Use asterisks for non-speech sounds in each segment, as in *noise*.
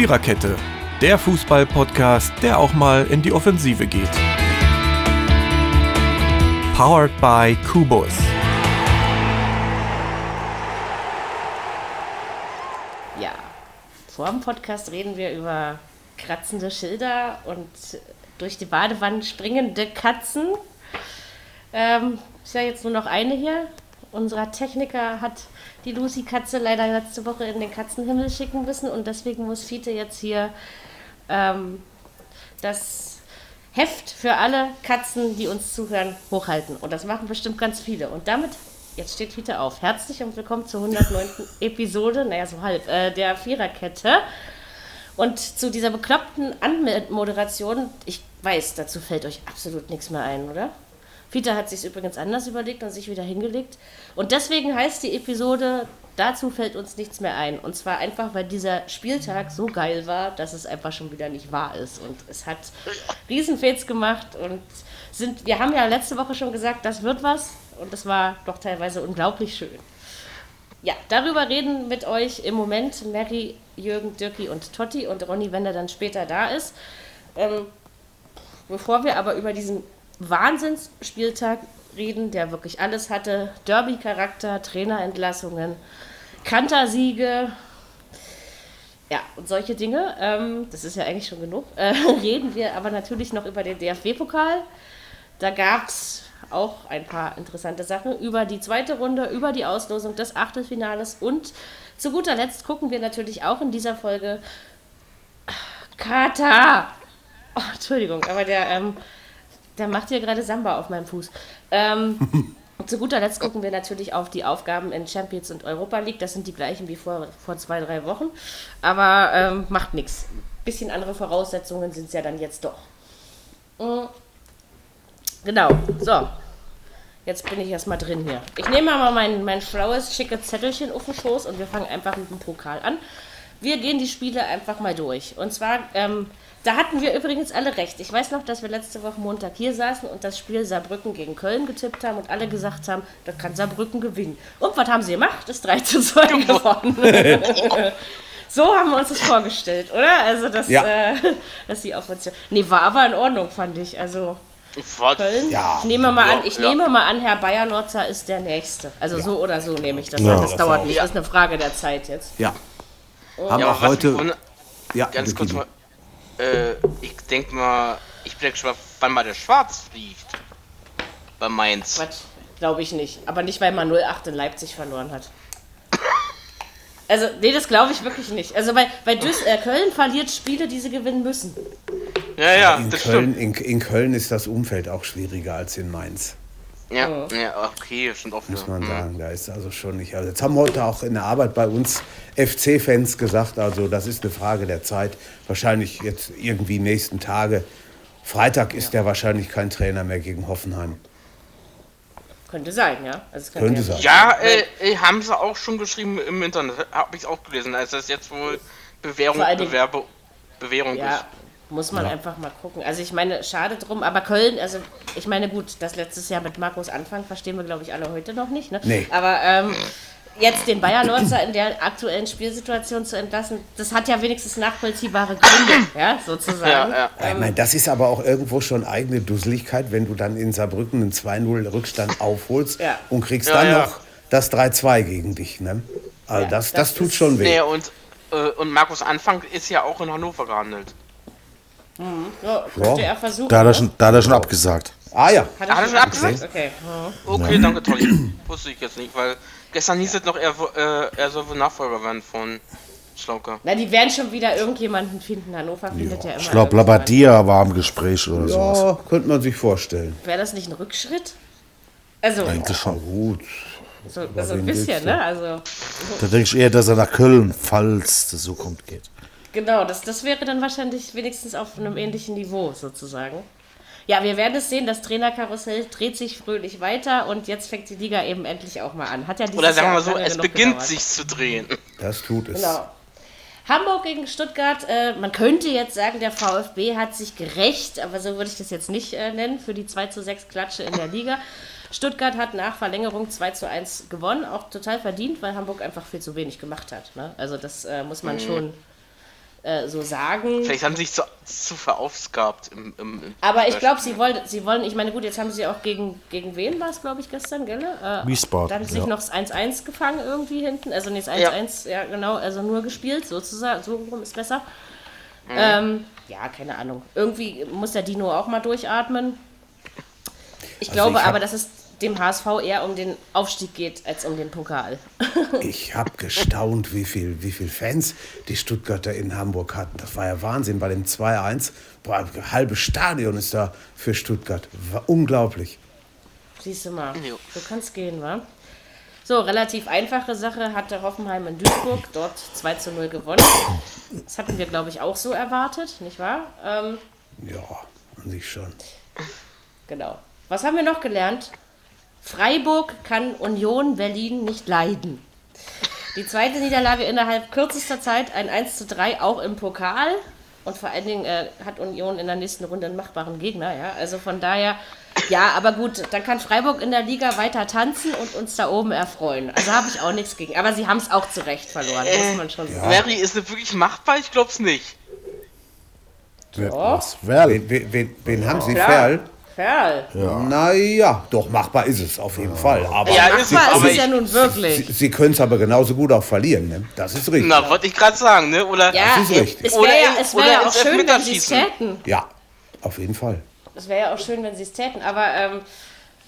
Viererkette, der Fußball-Podcast, der auch mal in die Offensive geht. Powered by Kubus. Ja, vor dem Podcast reden wir über kratzende Schilder und durch die Badewanne springende Katzen. Ähm, ist ja jetzt nur noch eine hier. Unser Techniker hat die Lucy-Katze leider letzte Woche in den Katzenhimmel schicken müssen und deswegen muss Fiete jetzt hier ähm, das Heft für alle Katzen, die uns zuhören, hochhalten. Und das machen bestimmt ganz viele. Und damit, jetzt steht Fiete auf. Herzlich und willkommen zur 109. *laughs* Episode, naja, so halb, äh, der Viererkette. Und zu dieser bekloppten Anmoderation, ich weiß, dazu fällt euch absolut nichts mehr ein, oder? Peter hat sich übrigens anders überlegt und sich wieder hingelegt. Und deswegen heißt die Episode, dazu fällt uns nichts mehr ein. Und zwar einfach, weil dieser Spieltag so geil war, dass es einfach schon wieder nicht wahr ist. Und es hat Riesenfets gemacht und sind, wir haben ja letzte Woche schon gesagt, das wird was. Und es war doch teilweise unglaublich schön. Ja, darüber reden mit euch im Moment Mary, Jürgen, Dirki und Totti und Ronny, wenn er dann später da ist. Ähm, bevor wir aber über diesen Wahnsinnsspieltag reden, der wirklich alles hatte. Derby-Charakter, Trainerentlassungen, Kantersiege, ja, und solche Dinge. Ähm, das ist ja eigentlich schon genug. *laughs* Äh, reden wir aber natürlich noch über den DFB-Pokal. Da gab es auch ein paar interessante Sachen über die zweite Runde, über die Auslosung des Achtelfinales und zu guter Letzt gucken wir natürlich auch in dieser Folge Katar. Oh, Entschuldigung, aber der ähm, der macht hier gerade Samba auf meinem Fuß. Ähm, *laughs* zu guter Letzt gucken wir natürlich auf die Aufgaben in Champions und Europa League. Das sind die gleichen wie vor, vor zwei, drei Wochen. Aber ähm, macht nichts. Bisschen andere Voraussetzungen sind es ja dann jetzt doch. Mhm. Genau, so. Jetzt bin ich erstmal drin hier. Ich nehme mal mein, mein schlaues, schickes Zettelchen auf den Schoß und wir fangen einfach mit dem Pokal an. Wir gehen die Spiele einfach mal durch. Und zwar ähm, da hatten wir übrigens alle recht. Ich weiß noch, dass wir letzte Woche Montag hier saßen und das Spiel Saarbrücken gegen Köln getippt haben und alle gesagt haben, das kann Saarbrücken gewinnen. Und was haben sie gemacht? Das 3 zu 2 geworden. *laughs* so haben wir uns das vorgestellt, oder? Also, das, ja. äh, dass die Offensive. Nee, war aber in Ordnung, fand ich. Also. Köln. Ja. Ich nehme mal an, ich ja. nehme mal an, Herr Bayernotzer ist der Nächste. Also ja. so oder so nehme ich das. Ja, das, das dauert nicht. Das ist eine Frage der Zeit jetzt. Ja. Oh. Haben auch heute. Ja, ganz kurz mal äh, ich denke mal, ich bin gespannt, wann mal der Schwarz fliegt. Bei Mainz. Quatsch, glaube ich nicht. Aber nicht, weil man 08 in Leipzig verloren hat. Also, nee, das glaube ich wirklich nicht. Also, weil, weil Düs äh, Köln verliert Spiele, die sie gewinnen müssen. Ja, ja, in das Köln, in, in, Köln ist das Umfeld auch schwieriger als in Mainz. Ja, oh. ja okay, stimmt auch. Muss man mhm. sagen, da ist also schon nicht. Also jetzt haben heute auch in der Arbeit bei uns FC-Fans gesagt, also das ist eine Frage der Zeit. Wahrscheinlich jetzt irgendwie nächsten Tage. Freitag ist ja wahrscheinlich kein Trainer mehr gegen Hoffenheim. Könnte sein, ja. Also könnte, könnte sein. Ja, äh, äh, haben sie auch schon geschrieben im Internet. Habe ich auch gelesen. Also das jetzt wohl Bewährung, Bewerbe, Bewährung ja. ist. Muss man ja. einfach mal gucken. Also ich meine, schade drum, aber Köln, also ich meine, gut, das letztes Jahr mit Markus Anfang verstehen wir, glaube ich, alle heute noch nicht. Ne? Nee. Aber ähm, jetzt den Bayer Lorzer in der aktuellen Spielsituation zu entlassen, das hat ja wenigstens nachvollziehbare Gründe, *clears throat* ja, sozusagen. Ja, ja. Ähm, ich meine, das ist aber auch irgendwo schon eigene Dusseligkeit, wenn du dann in Saarbrücken einen 2-0 Rückstand *laughs* aufholst ja. und kriegst dann noch das 3-2 gegen dich. Ne? Also das, das, das, tut schon weh. Nee, und, äh, und Markus Anfang ist ja auch in Hannover gehandelt. Mhm. Ja, könnte er versuchen. Da hat er schon, da hat er schon abgesagt. Ah ja. Hat er, hat er schon abgesagt? Okay. Okay, ja. danke, toll. *clears throat* Wusste ich jetzt nicht, weil gestern hieß es noch, er, äh, er soll Nachfolger werden von Schlauker. Na, die werden schon wieder irgendjemanden finden. Hannover findet ja, ja immer. Ich glaube, Labadia war im Gespräch oder ja, sowas. Ja, könnte man sich vorstellen. Wäre das nicht ein Rückschritt? Also. Eigentlich schon. Gut. So, so ein bisschen, ne? Also. Da denke ich eher, dass er nach Köln, falls das so kommt, geht. Genau, das, das wäre dann wahrscheinlich wenigstens auf einem ähnlichen Niveau sozusagen. Ja, wir werden es sehen, das Trainerkarussell dreht sich fröhlich weiter und jetzt fängt die Liga eben endlich auch mal an. Hat ja Oder sagen wir mal so, es beginnt gedauert. sich zu drehen. Das tut es. Genau. Hamburg gegen Stuttgart, äh, man könnte jetzt sagen, der VfB hat sich gerecht, aber so würde ich das jetzt nicht äh, nennen, für die 2 zu 6 Klatsche in der Liga. Stuttgart hat nach Verlängerung 2 zu 1 gewonnen, auch total verdient, weil Hamburg einfach viel zu wenig gemacht hat. Ne? Also das äh, muss man mhm. schon äh, so sagen. Vielleicht haben sie sich zu, zu verausgabt im, im, im Aber ich glaube, sie wollen, sie wollen, ich meine, gut, jetzt haben sie auch gegen, gegen wen war es, glaube ich, gestern, gell? Äh, Wiesbaden, Dann sich ja. noch das 1-1 gefangen irgendwie hinten. Also nicht das 1-1, ja. genau, also nur gespielt, sozusagen, so rum ist besser. Ähm, ja, keine Ahnung. Irgendwie muss der Dino auch mal durchatmen. Ich Also glaube ich aber, dass es dem HSV eher um den Aufstieg geht als um den Pokal. *laughs* Ich habe gestaunt, wie viel, wie viel Fans die Stuttgarter in Hamburg hatten. Das war ja Wahnsinn bei dem 2-1. Boah, ein halbes Stadion ist da für Stuttgart. War unglaublich. Siehst du mal, Jo. so kann es gehen, wa? So, relativ einfache Sache hatte Hoffenheim in Duisburg, dort 2 zu 0 gewonnen. Das hatten wir, glaube ich, auch so erwartet, nicht wahr? Ähm, Ja, an sich schon. genau. Was haben wir noch gelernt? Freiburg kann Union Berlin nicht leiden. Die zweite Niederlage innerhalb kürzester Zeit, ein 1 zu 3, auch im Pokal. Und vor allen Dingen äh, hat Union in der nächsten Runde einen machbaren Gegner, ja. Also von daher, ja, aber gut, dann kann Freiburg in der Liga weiter tanzen und uns da oben erfreuen. Also habe ich auch nichts gegen. Aber sie haben es auch zu Recht verloren, muss man schon sagen. Mary, ist es wirklich machbar? Ich glaub's nicht. Wer, was? Wer? Wen, wen, wen, wen haben Sie, Klar. Ferl? Ferl. Naja, doch, machbar ist es auf jeden Fall. Aber Ja, ist es, Machbar ist aber es ja nun Sie, wirklich. Sie können es aber genauso gut auch verlieren. Ne? Das ist richtig. na, wollte ich gerade sagen, ne? Oder Ja, ist richtig. es Oder wäre ja, es wär oder ja auch schön, wenn sie es täten. Ja, auf jeden Fall. Es wäre ja auch schön, wenn sie es täten, aber ähm,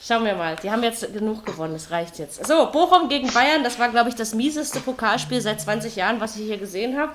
schauen wir mal. Die haben jetzt genug gewonnen, das reicht jetzt. So, Bochum gegen Bayern, das war, glaube ich, das mieseste Pokalspiel seit 20 Jahren, was ich hier gesehen habe.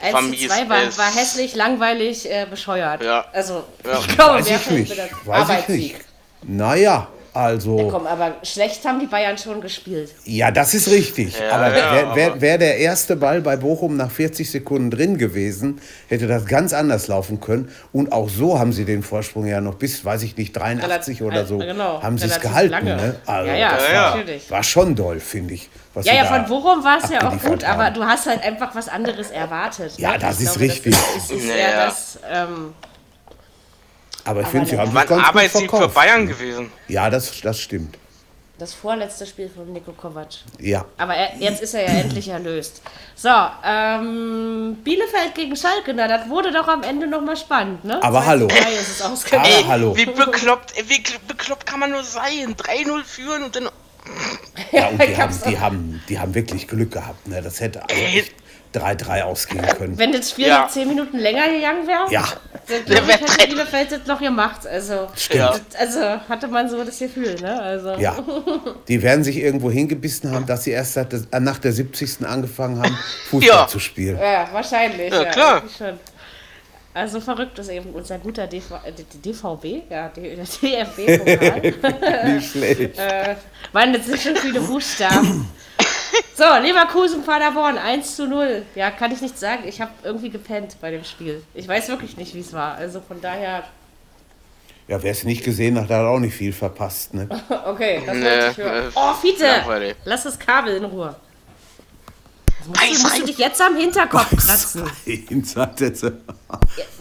1 War zu mies, 2 war, war hässlich, langweilig, äh, bescheuert. Ja. Also, Ja. ich glaube, Weiß wer ich nicht. Weiß ich Arbeitssieg? nicht. Naja, also. Komm, aber schlecht haben die Bayern schon gespielt. Ja, das ist richtig. Ja, aber ja, wäre aber- wär, wär der erste Ball bei Bochum nach 40 Sekunden drin gewesen, hätte das ganz anders laufen können. Und auch so haben sie den Vorsprung ja noch bis, weiß ich nicht, 83 oder so, äh, genau, haben sie es gehalten. Ne? Also Ja, ja, das ja, war, natürlich. war schon doll, finde ich. was Ja, ja, von Bochum war es ja auch gut, aber haben. du hast halt einfach was anderes erwartet. Ja, ne? das Ich ist glaube, richtig. Das ist, ist Ja, ja. das, ähm, Aber ich finde, sie haben sich ganz gut Arbeitssieg für verkauft. Bayern gewesen. Ja, das, das stimmt. das vorletzte Spiel von Niko Kovac. Ja. Aber er, jetzt ist er ja endlich erlöst. So, ähm, Bielefeld gegen Schalke, na, das wurde doch am Ende nochmal spannend, ne? Aber 2 zu hallo. 3 ist es ausgegangen. Aber Ey, hallo. wie bekloppt, wie kl- bekloppt kann man nur sein? 3-0 führen und dann. Ja, und *laughs* die ich haben, die, haben, die haben wirklich Glück gehabt. Ne? Das hätte eigentlich 3-3 ausgehen können. Wenn das Spiel Ja. noch 10 Minuten länger gegangen wäre, Ja, dann hätte Bielefeld das noch gemacht. Also, Ja. also hatte man so das Gefühl, ne? Also, ja. *laughs* Die werden sich irgendwo hingebissen haben, dass sie erst seit der, äh, nach der 70. angefangen haben, *laughs* Fußball Ja. zu spielen. Ja, wahrscheinlich. Ja, klar. Also verrückt ist eben unser guter DV, äh, DVB, ja, DFB-Pokal. *laughs* Nicht schlecht. äh, waren jetzt nicht schon viele Buchstaben. So, Leverkusen, Paderborn, 1 zu 0. Ja, kann ich nicht sagen. Ich habe irgendwie gepennt bei dem Spiel. Ich weiß wirklich nicht, wie es war. Also von daher, Ja, wer es nicht gesehen hat, hat auch nicht viel verpasst. Ne? *laughs* okay, das Nee, wollte ich hören. äh, Oh, Fiete, langweilig. lass das Kabel in Ruhe. Das musst, Eis du, musst du dich jetzt am Hinterkopf kratzen. Ja,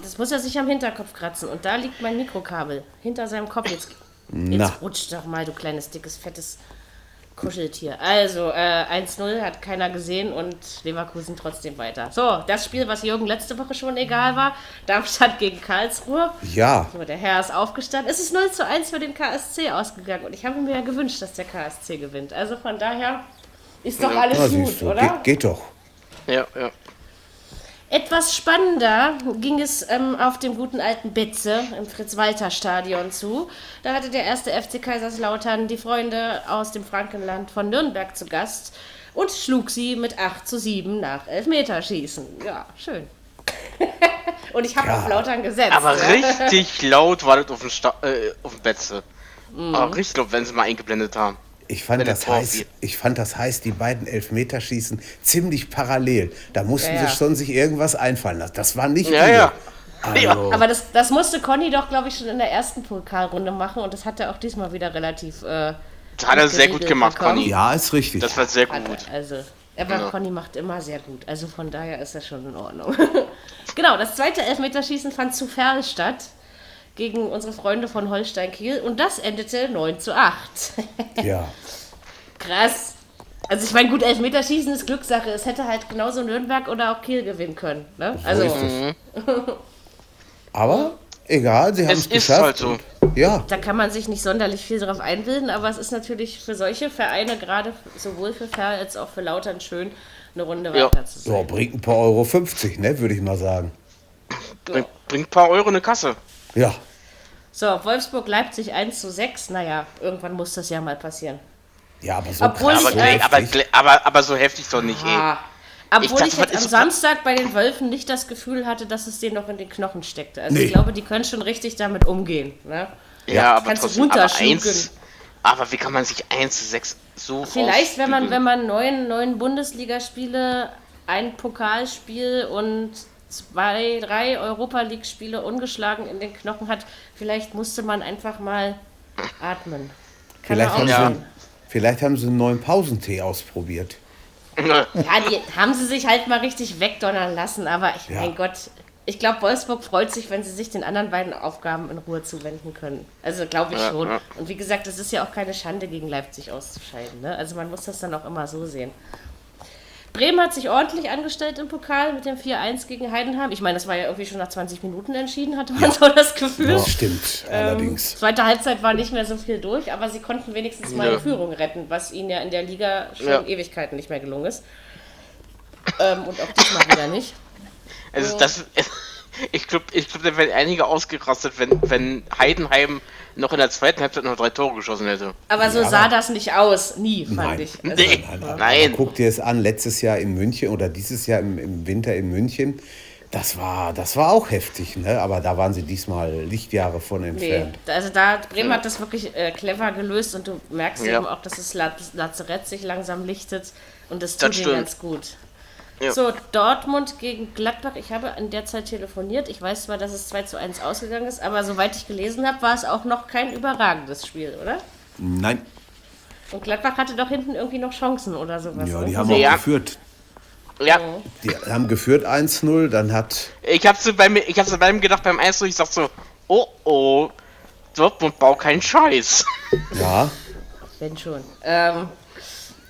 das muss er sich am Hinterkopf kratzen. Und da liegt mein Mikrokabel. Hinter seinem Kopf. Jetzt, jetzt rutscht doch mal, du kleines, dickes, fettes Kuscheltier. Also, äh, 1-0 hat keiner gesehen und Leverkusen trotzdem weiter. So, das Spiel, was Jürgen letzte Woche schon egal war. Darmstadt gegen Karlsruhe. Ja, So, der Herr ist aufgestanden. Es ist 0 zu 1 für den KSC ausgegangen. Und ich habe mir ja gewünscht, dass der KSC gewinnt. Also von daher ist doch alles na, gut, oder? geht, geht doch. Ja, ja. Etwas spannender ging es ähm, auf dem guten alten Bitze im Fritz-Walter-Stadion zu. Da hatte der erste FC Kaiserslautern die Freunde aus dem Frankenland von Nürnberg zu Gast und schlug sie mit 8 zu 7 nach Elfmeterschießen. Ja, schön. *laughs* und ich habe Ja. auf Lautern gesetzt. Aber ja. richtig *laughs* laut war das auf dem, Sta äh, auf dem Betze. Mhm. Aber richtig laut, wenn sie mal eingeblendet haben. Ich fand, das heiß, ich fand das heiß, die beiden Elfmeterschießen ziemlich parallel. Da mussten Ja, ja. sie schon sich irgendwas einfallen lassen. Das war nicht Ja, ja. Also, Aber das, das musste Conny doch, glaube ich, schon in der ersten Pokalrunde machen und das hat er auch diesmal wieder relativ. Äh, Das hat er sehr gut gemacht, bekommen. Conny. ja, ist richtig. Das war sehr gut. er, Also, aber Ja. Conny macht immer sehr gut. Also von daher ist das schon in Ordnung. *laughs* genau, das zweite Elfmeterschießen fand zu Ferl statt gegen unsere Freunde von Holstein Kiel und das endete 9 zu 8. *laughs* ja. Krass. Also ich meine, gut, Elfmeterschießen ist Glückssache. Es hätte halt genauso Nürnberg oder auch Kiel gewinnen können. Ne? Also ist Aber egal, sie haben Es geschafft. halt so. Ja, da kann man sich nicht sonderlich viel drauf einbilden, aber es ist natürlich für solche Vereine, gerade sowohl für Ferl als auch für Lautern schön, eine Runde Ja. weiter zu so, sein. bringt ein paar Euro 50, ne, würde ich mal sagen. Bringt, bringt ein paar Euro in eine Kasse. Ja, So, Wolfsburg-Leipzig 1 zu 6. Naja, irgendwann muss das ja mal passieren. ja, aber so Obwohl krass, ich, Aber, so äh, aber, heftig. aber, aber so heftig doch nicht, ey. Ah. Obwohl Ich dachte, ich, am Samstag bei den Wölfen nicht das Gefühl hatte, dass es denen noch in den Knochen steckte. Also Nee. ich glaube, die können schon richtig damit umgehen. Ne? Ja, aber Kannst du trotzdem, aber eins. Aber wie kann man sich 1 zu 6 so Vielleicht, wenn man, wenn man neun, neun Bundesligaspiele, ein Pokalspiel und zwei, drei Europa League-Spiele ungeschlagen in den Knochen hat, vielleicht musste man einfach mal atmen. Kann Vielleicht man haben, sie, vielleicht haben sie einen neuen Pausentee ausprobiert. *laughs* Ja, die haben sie sich halt mal richtig wegdonnern lassen, aber ich, Ja. mein Gott, ich glaube, Wolfsburg freut sich, wenn sie sich den anderen beiden Aufgaben in Ruhe zuwenden können. Also glaube ich Ja, schon. ja. Und wie gesagt, es ist ja auch keine Schande, gegen Leipzig auszuscheiden. Ne? Also man muss das dann auch immer so sehen. Bremen hat sich ordentlich angestellt im Pokal mit dem 4-1 gegen Heidenheim. Ich meine, das war ja irgendwie schon nach 20 Minuten entschieden, hatte man so das Gefühl. Das stimmt, allerdings. Zweite Halbzeit war nicht mehr so viel durch, aber sie konnten wenigstens mal Ja. die Führung retten, was ihnen ja in der Liga schon Ja. Ewigkeiten nicht mehr gelungen ist. Ähm, und auch diesmal wieder nicht. Also das, ich glaube, ich glaub, da wären einige ausgerastet, wenn, wenn Heidenheim noch in der zweiten Halbzeit noch drei Tore geschossen hätte. Aber so Ja, sah aber- das nicht aus. Nie, fand Nein. ich. Also, Nee, Nein, nein. Aber guck dir es an, letztes Jahr in München oder dieses Jahr im, im Winter in München. Das war, das war auch heftig, ne? aber da waren sie diesmal Lichtjahre von Nee, entfernt. also da, Bremen hat das wirklich äh, clever gelöst und du merkst Ja. eben auch, dass das La- Lazarett sich langsam lichtet und das Das tut stimmt. ganz gut. Ja. So, Dortmund gegen Gladbach. Ich habe in der Zeit telefoniert. Ich weiß zwar, dass es 2 zu 1 ausgegangen ist, aber soweit ich gelesen habe, war es auch noch kein überragendes Spiel, oder? Nein, Und Gladbach hatte doch hinten irgendwie noch Chancen oder sowas. ja, die haben Ja. auch geführt. Ja, Die haben geführt 1-0, dann hat ich hab's so bei mir, ich hab's so bei mir gedacht beim 1 ich sag so, oh oh, Dortmund baut keinen Scheiß. ja, Wenn schon. Ähm,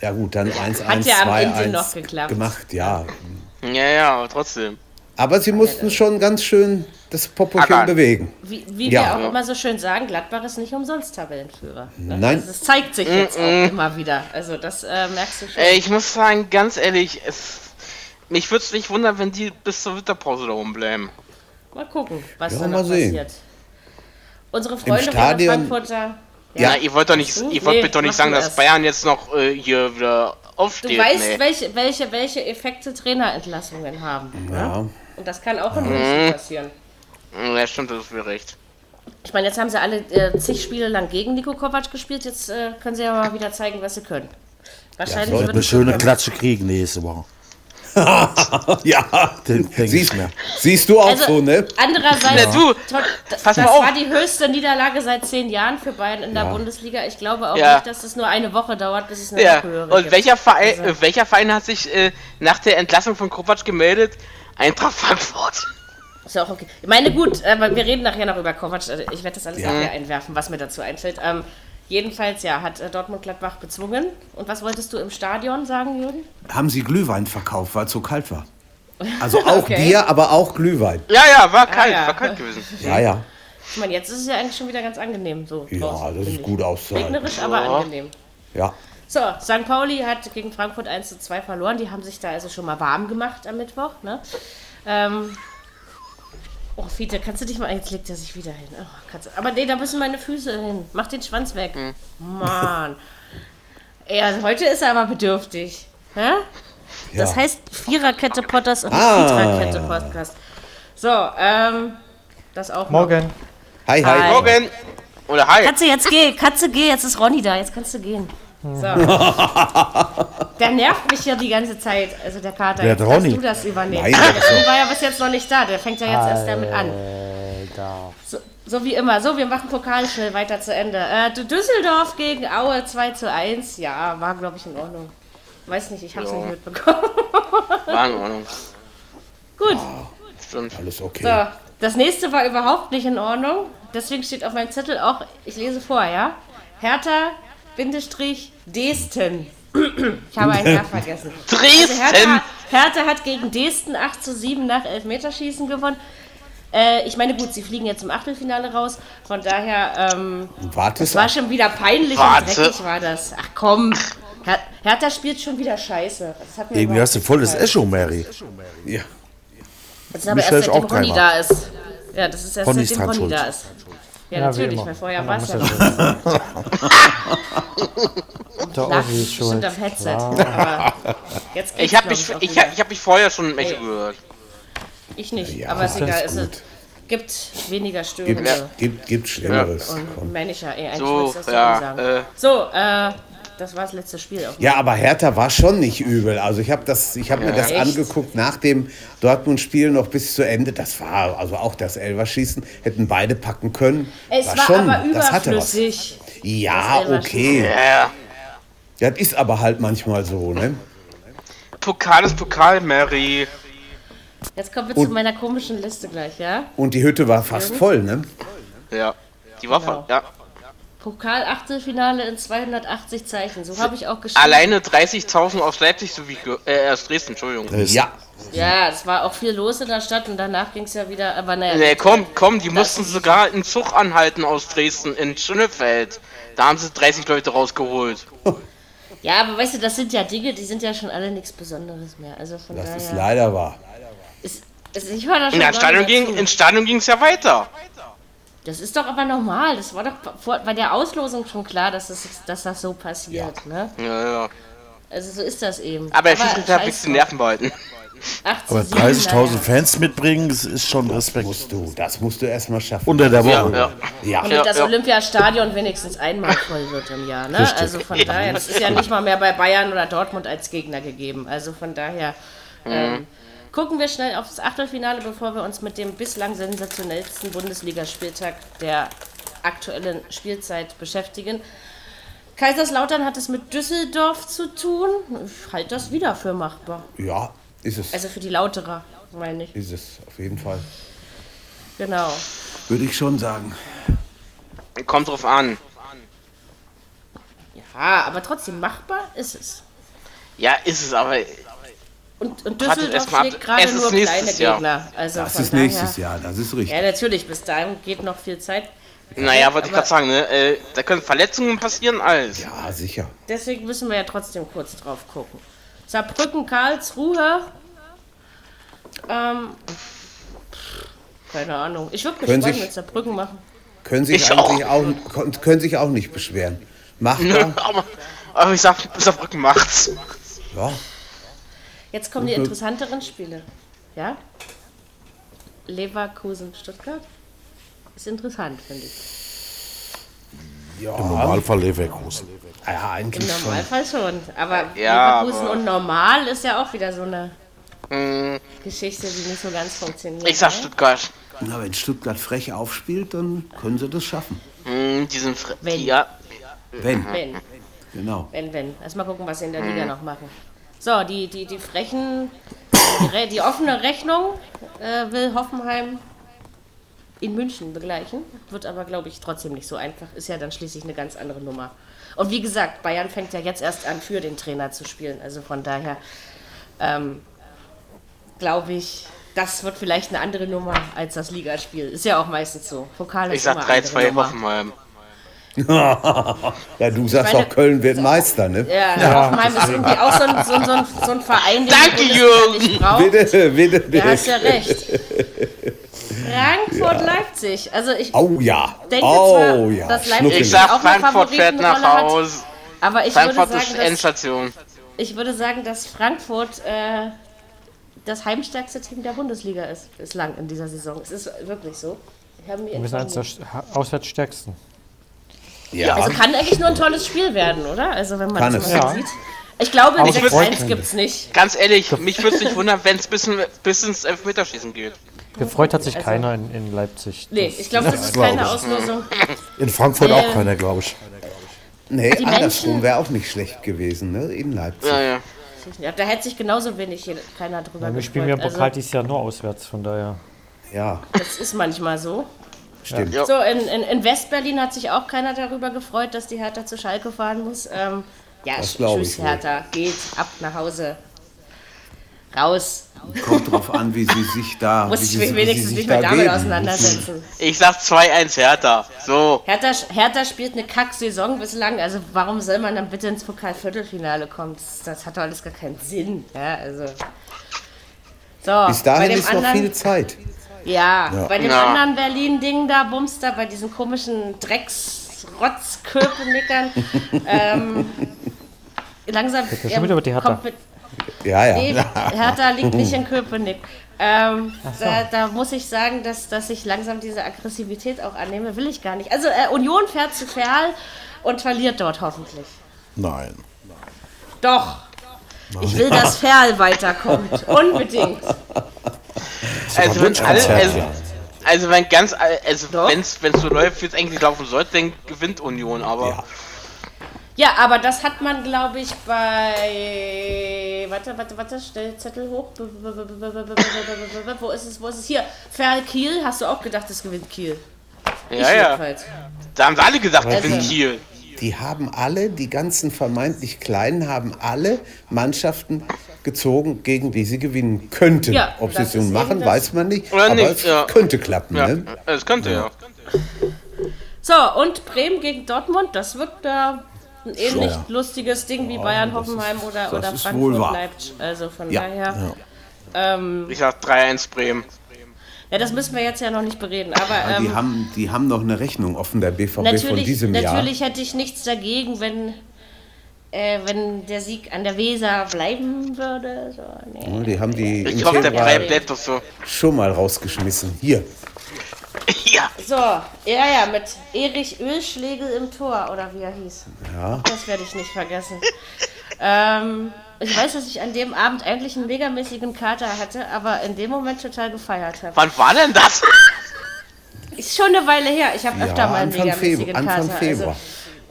ja gut, dann 1-1, Hat ja am Ende 2-1 noch geklappt. gemacht, ja. Ja, ja, aber trotzdem. Aber sie mussten schon ganz schön das Popochen Ackern. bewegen. wie wie Ja. wir auch immer so schön sagen, Gladbach ist nicht umsonst Tabellenführer. Ne? Nein. Also das zeigt sich jetzt auch immer wieder. Also das äh, merkst du schon. Äh, ich muss sagen, ganz ehrlich, es, mich würde es nicht wundern, wenn die bis zur Winterpause da rumbleiben. Mal gucken, was Ja, da mal noch sehen. passiert. Unsere Freunde von Frankfurter. Ja, ihr wollt doch nicht, du? ihr wollt Nee, mir doch nicht sagen, du dass. Bayern jetzt noch äh, hier wieder Du aufsteht. weißt, nee. welche, welche, welche Effekte Trainerentlassungen haben. Ne? Ja. Und das kann auch in Mhm. München passieren. Ja, stimmt, das ist mir recht. Ich meine, jetzt haben sie alle äh, zig Spiele lang gegen Nico Kovac gespielt. Jetzt äh, können sie ja mal wieder zeigen, was sie können. Wahrscheinlich soll wird Eine schöne so- Klatsche kriegen nächste Woche. Ja, Den siehst, mir. siehst du auch Also, so, ne? Andererseits, Ja, du, das, war die höchste Niederlage seit zehn Jahren für Bayern in der Ja. Bundesliga. Ich glaube auch Ja. nicht, dass es nur eine Woche dauert, bis es eine Ja, höhere und gibt. welcher Verein, Also- äh, welcher Verein hat sich äh, nach der Entlassung von Kovac gemeldet? Eintracht Frankfurt. Ist ja auch okay. Ich meine, gut, aber wir reden nachher noch über Kovac. Also Ich werde das alles Ja. nachher einwerfen, was mir dazu einfällt. Ähm, jedenfalls, ja, hat äh, Dortmund Gladbach bezwungen. Und was wolltest du im Stadion sagen, Jürgen? Haben sie Glühwein verkauft, weil es so kalt war. Also *laughs* auch Okay. Bier, aber auch Glühwein. Ja, ja, war kalt, ja. war kalt gewesen. *laughs* Ja, ja. Ich meine, jetzt ist es ja eigentlich schon wieder ganz angenehm. So Ja, draußen, das ist ich. gut auszuhalten. Regnerisch, aber Ja. angenehm. Ja. So, St. Pauli hat gegen Frankfurt 1 zu 2 verloren. Die haben sich da also schon mal warm gemacht am Mittwoch. Ne? Ähm, oh, Fiete, kannst du dich mal. Jetzt legt er sich wieder hin. Oh, kannst du, aber nee, da müssen meine Füße hin. Mach den Schwanz weg. Mann. Ey, also heute ist er aber bedürftig. Hä? Das Ja. heißt Viererkette Potters und Ah. Viererkette Podcast. So, ähm, das auch. noch. Morgen. Hi, hi. Hi. Morgen. Oder hi. Katze, jetzt geh, Katze, geh, jetzt ist Ronny da, jetzt kannst du gehen. So. *laughs* Der nervt mich ja die ganze Zeit, also der Kater. Wer Jetzt Ronny? du das übernehmen. Nein, der Ronny war ja bis jetzt noch nicht da, der fängt ja jetzt erst damit an. So, so wie immer. So, wir machen Pokal schnell weiter zu Ende. Äh, Düsseldorf gegen Aue 2 zu 1. Ja, war, glaube ich, in Ordnung. Weiß nicht, ich habe es nicht mitbekommen. *laughs* War in Ordnung. Gut. Stimmt. Alles okay. So, das nächste war überhaupt nicht in Ordnung. Deswegen steht auf meinem Zettel auch, ich lese vor, ja? Hertha, Bindestrich, Desten. Ich habe ein Jahr vergessen. Also Hertha, Dresden! Hertha hat gegen Dresden 8 zu 7 nach Elfmeterschießen gewonnen. Äh, ich meine, gut, sie fliegen jetzt im Achtelfinale raus. Von daher, ähm, Warte es war schon wieder peinlich Warte. und dreckig war das. Ach komm, Her Hertha spielt schon wieder scheiße. Das hat mir Irgendwie hast du nicht voll das gefallen. Echo, Mary. Ja. Das ist aber Mich erst seitdem auch Ronny da ist. Ja, das ist erst Ronny seitdem Ronny da ist. Ja, Ja, natürlich, weil vorher war es ja noch. *laughs* ist bestimmt am Headset. Aber jetzt Ich habe mich, ich, hab- ich hab mich vorher schon im Echo Ey. gehört. Ich nicht, Ja, aber ist das egal. ist Es ist, gibt weniger Gibt, störende. gibt, gibt Schlimmeres. Und ja, eh, eigentlich So, ja, sagen. äh. So, äh, das war das letzte Spiel. Ja, aber Hertha war schon nicht übel. Also ich habe das, ich habe mir das Echt? angeguckt nach dem Dortmund-Spiel noch bis zu Ende. Das war also auch das Elverschießen hätten beide packen können. Es war, schon, aber das hatte was. überflüssig. Ja, okay. Ja. Das ist aber halt manchmal so, ne? Pokal ist Pokal, Mary. Jetzt kommen wir Und- zu meiner komischen Liste gleich, ja? Und die Hütte war fast voll, ne? Ja. Die war Genau. voll. Ja. Pokal-Achtelfinale in 280 Zeichen. So habe ich auch geschrieben. Alleine 30.000 aus Leipzig sowie ge- äh, aus Dresden, Entschuldigung. Ja. Ja, es war auch viel los in der Stadt und danach ging es ja wieder. Aber naja. Nee, komm, komm, die mussten sogar einen Zug anhalten aus Dresden in Schönefeld. Da haben sie 30 Leute rausgeholt. Ja, aber weißt du, das sind ja Dinge, die sind ja schon alle nichts Besonderes mehr. Also von Das daher. ist leider wahr. ist, ist, ich höre da schon ins Stadion ging es ja weiter. Das ist doch aber normal. Das war doch vor, bei der Auslosung schon klar, dass das, dass das so passiert. Ne? Ja, ja. Also so ist das eben. Aber er schießt mit ein scheiß bisschen. Nerven behalten. 8 zu Aber 7, 30.000 naja. Fans mitbringen, das ist schon Respekt. Musst du, das musst du erstmal schaffen. Unter der Ja, Woche. ja. ja. Damit Ja, das ja. Olympiastadion wenigstens einmal voll wird im Jahr. Ne? Also von daher, das ist ja nicht mal mehr bei Bayern oder Dortmund als Gegner gegeben. Also von daher ähm, gucken wir schnell auf das Achtelfinale, bevor wir uns mit dem bislang sensationellsten Bundesligaspieltag der aktuellen Spielzeit beschäftigen. Kaiserslautern hat es mit Düsseldorf zu tun. Ich halte das wieder für machbar. Ja, ist es. Also für die Lauterer, meine ich. Ist es, auf jeden Fall. Genau. Würde ich schon sagen. Kommt drauf an. Ja, aber trotzdem machbar ist es. Ja, ist es, aber Und, und Düsseldorf schlägt gerade nur nächstes kleine Jahr. Gegner. Also Das ist daher, nächstes Jahr, das ist richtig. Ja, natürlich, bis dahin geht noch viel Zeit. naja, wollte ich gerade sagen, ne? Äh, da können Verletzungen passieren, alles. Ja, sicher. Deswegen müssen wir ja trotzdem kurz drauf gucken. Saarbrücken, Karlsruhe. Ähm, keine Ahnung. Ich würde mich Können sich- mit Saarbrücken machen. Können sich Ich eigentlich auch. kon- können sich auch nicht beschweren. Machbar. *laughs* aber, aber ich sag, Saarbrücken macht's. ja. Jetzt kommen die interessanteren Spiele. Ja? Leverkusen, Stuttgart. Ist interessant, finde ich. Im Ja, Normalfall Leverkusen. ja, Im eigentlich schon. Normalfall schon. Aber Ja, Leverkusen aber- und normal ist ja auch wieder so eine Hm, Geschichte, die nicht so ganz funktioniert. ich sag ne? Stuttgart. Na, wenn Stuttgart frech aufspielt, dann können sie das schaffen. Hm, die sind fre- Wenn. die, ja, Wenn, Wenn, genau. wenn, wenn. Erst mal gucken, was sie in der Liga noch machen. So, die, die, die frechen, die, die offene Rechnung äh, will Hoffenheim in München begleichen. Wird aber, glaube ich, trotzdem nicht so einfach. Ist ja dann schließlich eine ganz andere Nummer. Und wie gesagt, Bayern fängt ja jetzt erst an, für den Trainer zu spielen. Also von daher ähm, glaube ich, das wird vielleicht eine andere Nummer als das Ligaspiel. Ist ja auch meistens so. Pokal ist ich sag immer andere 3-2 Nummer. Hoffenheim. Ja, du sagst meine- auch, Köln wird Meister, ne? Ja, Hoffenheim ist irgendwie auch so ein, so ein, so ein, so ein Verein, den Danke, Jürgen. nicht braucht. Bitte, bitte, Du hast bitte. ja recht. Frankfurt, Leipzig. Also ich Oh ja. denke oh zwar, ja. dass. Leipzig Ich sag, auch Frankfurt fährt nach. Hause. Aber ich Frankfurt würde, ist sagen, dass, Endstation. ich würde sagen, dass Frankfurt äh, das heimstärkste Team der Bundesliga ist bislang in dieser Saison. Es ist wirklich so. Ich Wir sind eines der auswärtsstärksten. Ja, Also kann eigentlich nur ein tolles Spiel werden, oder? Also wenn man Kann das es. mal Ja. sieht. Ich glaube, ein Aber es 6-1 freut gibt es nicht. Ganz ehrlich, mich würde es nicht wundern, wenn es bis, bis ins Elfmeterschießen geht. Gefreut hat sich keiner in, in Leipzig. Nee, ich glaube, das ist glaub keine ich. Auslosung. In Frankfurt Äh, auch keiner, glaube ich. nee, die andersrum Menschen- wäre auch nicht schlecht gewesen, ne? In Leipzig. Ja, ja. Ja, da hätte sich genauso wenig hier keiner drüber Ja, wir gefreut. spielen ja im Also, Pokal dieses Jahr nur auswärts, von daher. Ja, das ist manchmal so. Stimmt. Ja. So, in, in, in Westberlin hat sich auch keiner darüber gefreut, dass die Hertha zu Schalke fahren muss. Ähm, Ja, Das tschüss. Hertha. Geht ab nach Hause. Raus. Kommt drauf an, wie sie sich da. *laughs* Muss wie ich sie, mich wenigstens nicht mehr da damit auseinandersetzen. Ich sag 2-1 Hertha. So. Hertha, Hertha spielt eine Kack-Saison bislang, also warum soll man dann bitte ins Pokalviertelfinale kommen? Das, das hat doch alles gar keinen Sinn. Ja, also. So, Bis bei dahin dem ist noch viel Zeit. Ja, bei dem Ja. anderen Berlin-Ding da, Bumster, bei diesen komischen Drecks-Rotz-Köpenickern, *laughs* ähm, langsam schon wieder über die Hertha. kommt mit, Ja, ja. Nee, Hertha liegt nicht in *laughs* Köpenick. Ähm, da, da muss ich sagen, dass, dass ich langsam diese Aggressivität auch annehme, will ich gar nicht. Also äh, Union fährt zu Ferl und verliert dort hoffentlich. Nein. Doch. Ich will, dass *laughs* Ferl weiterkommt. Unbedingt. Also wenn alle, also, ja. also wenn ganz, also wenn's, wenn's so läuft, wie es eigentlich laufen sollte, dann gewinnt Union, aber Ja. Ja, aber das hat man, glaube ich, bei. Warte, warte, warte, stell Zettel hoch. Wo ist es? Wo ist es? Hier. Ferl Kiel. Hast du auch gedacht, es gewinnt Kiel? Ich ja, ja, jedenfalls. da haben sie alle gesagt, Also- gewinnt Kiel. Die haben alle, die ganzen vermeintlich Kleinen, haben alle Mannschaften gezogen, gegen die sie gewinnen könnten. Ja, Ob sie es nun ist machen, weiß man nicht. Oder aber nicht, es ja. könnte klappen. Ja, Ne? es könnte ja. So, und Bremen gegen Dortmund, das wird da ein ähnlich Ja. lustiges Ding wie Bayern, Hoffenheim oder, das oder ist wohl Frankfurt, wahr. Leipzig. Also von Ja. daher. Ähm, Ich sag 3-1 Bremen. Ja, das müssen wir jetzt ja noch nicht bereden. Aber Ja, die, ähm, haben, die haben noch eine Rechnung offen, der BVB von natürlich, diesem Jahr. natürlich hätte ich nichts dagegen, wenn, äh, wenn der Sieg an der Weser bleiben würde. So, nee. Ja, Die haben die Ich hoffe, der bleibt, bleibt doch so. schon mal rausgeschmissen. Hier. Ja. So, ja, ja, mit Erich Ölschlegel im Tor, oder wie er hieß. Ja. Das werde ich nicht vergessen. ähm, ich weiß, dass ich an dem Abend eigentlich einen megamäßigen Kater hatte, aber in dem Moment total gefeiert habe. Wann war denn das? Ist schon eine Weile her. Ich habe Ja, öfter mal einen Anfang megamäßigen Februar. Anfang Kater. Februar.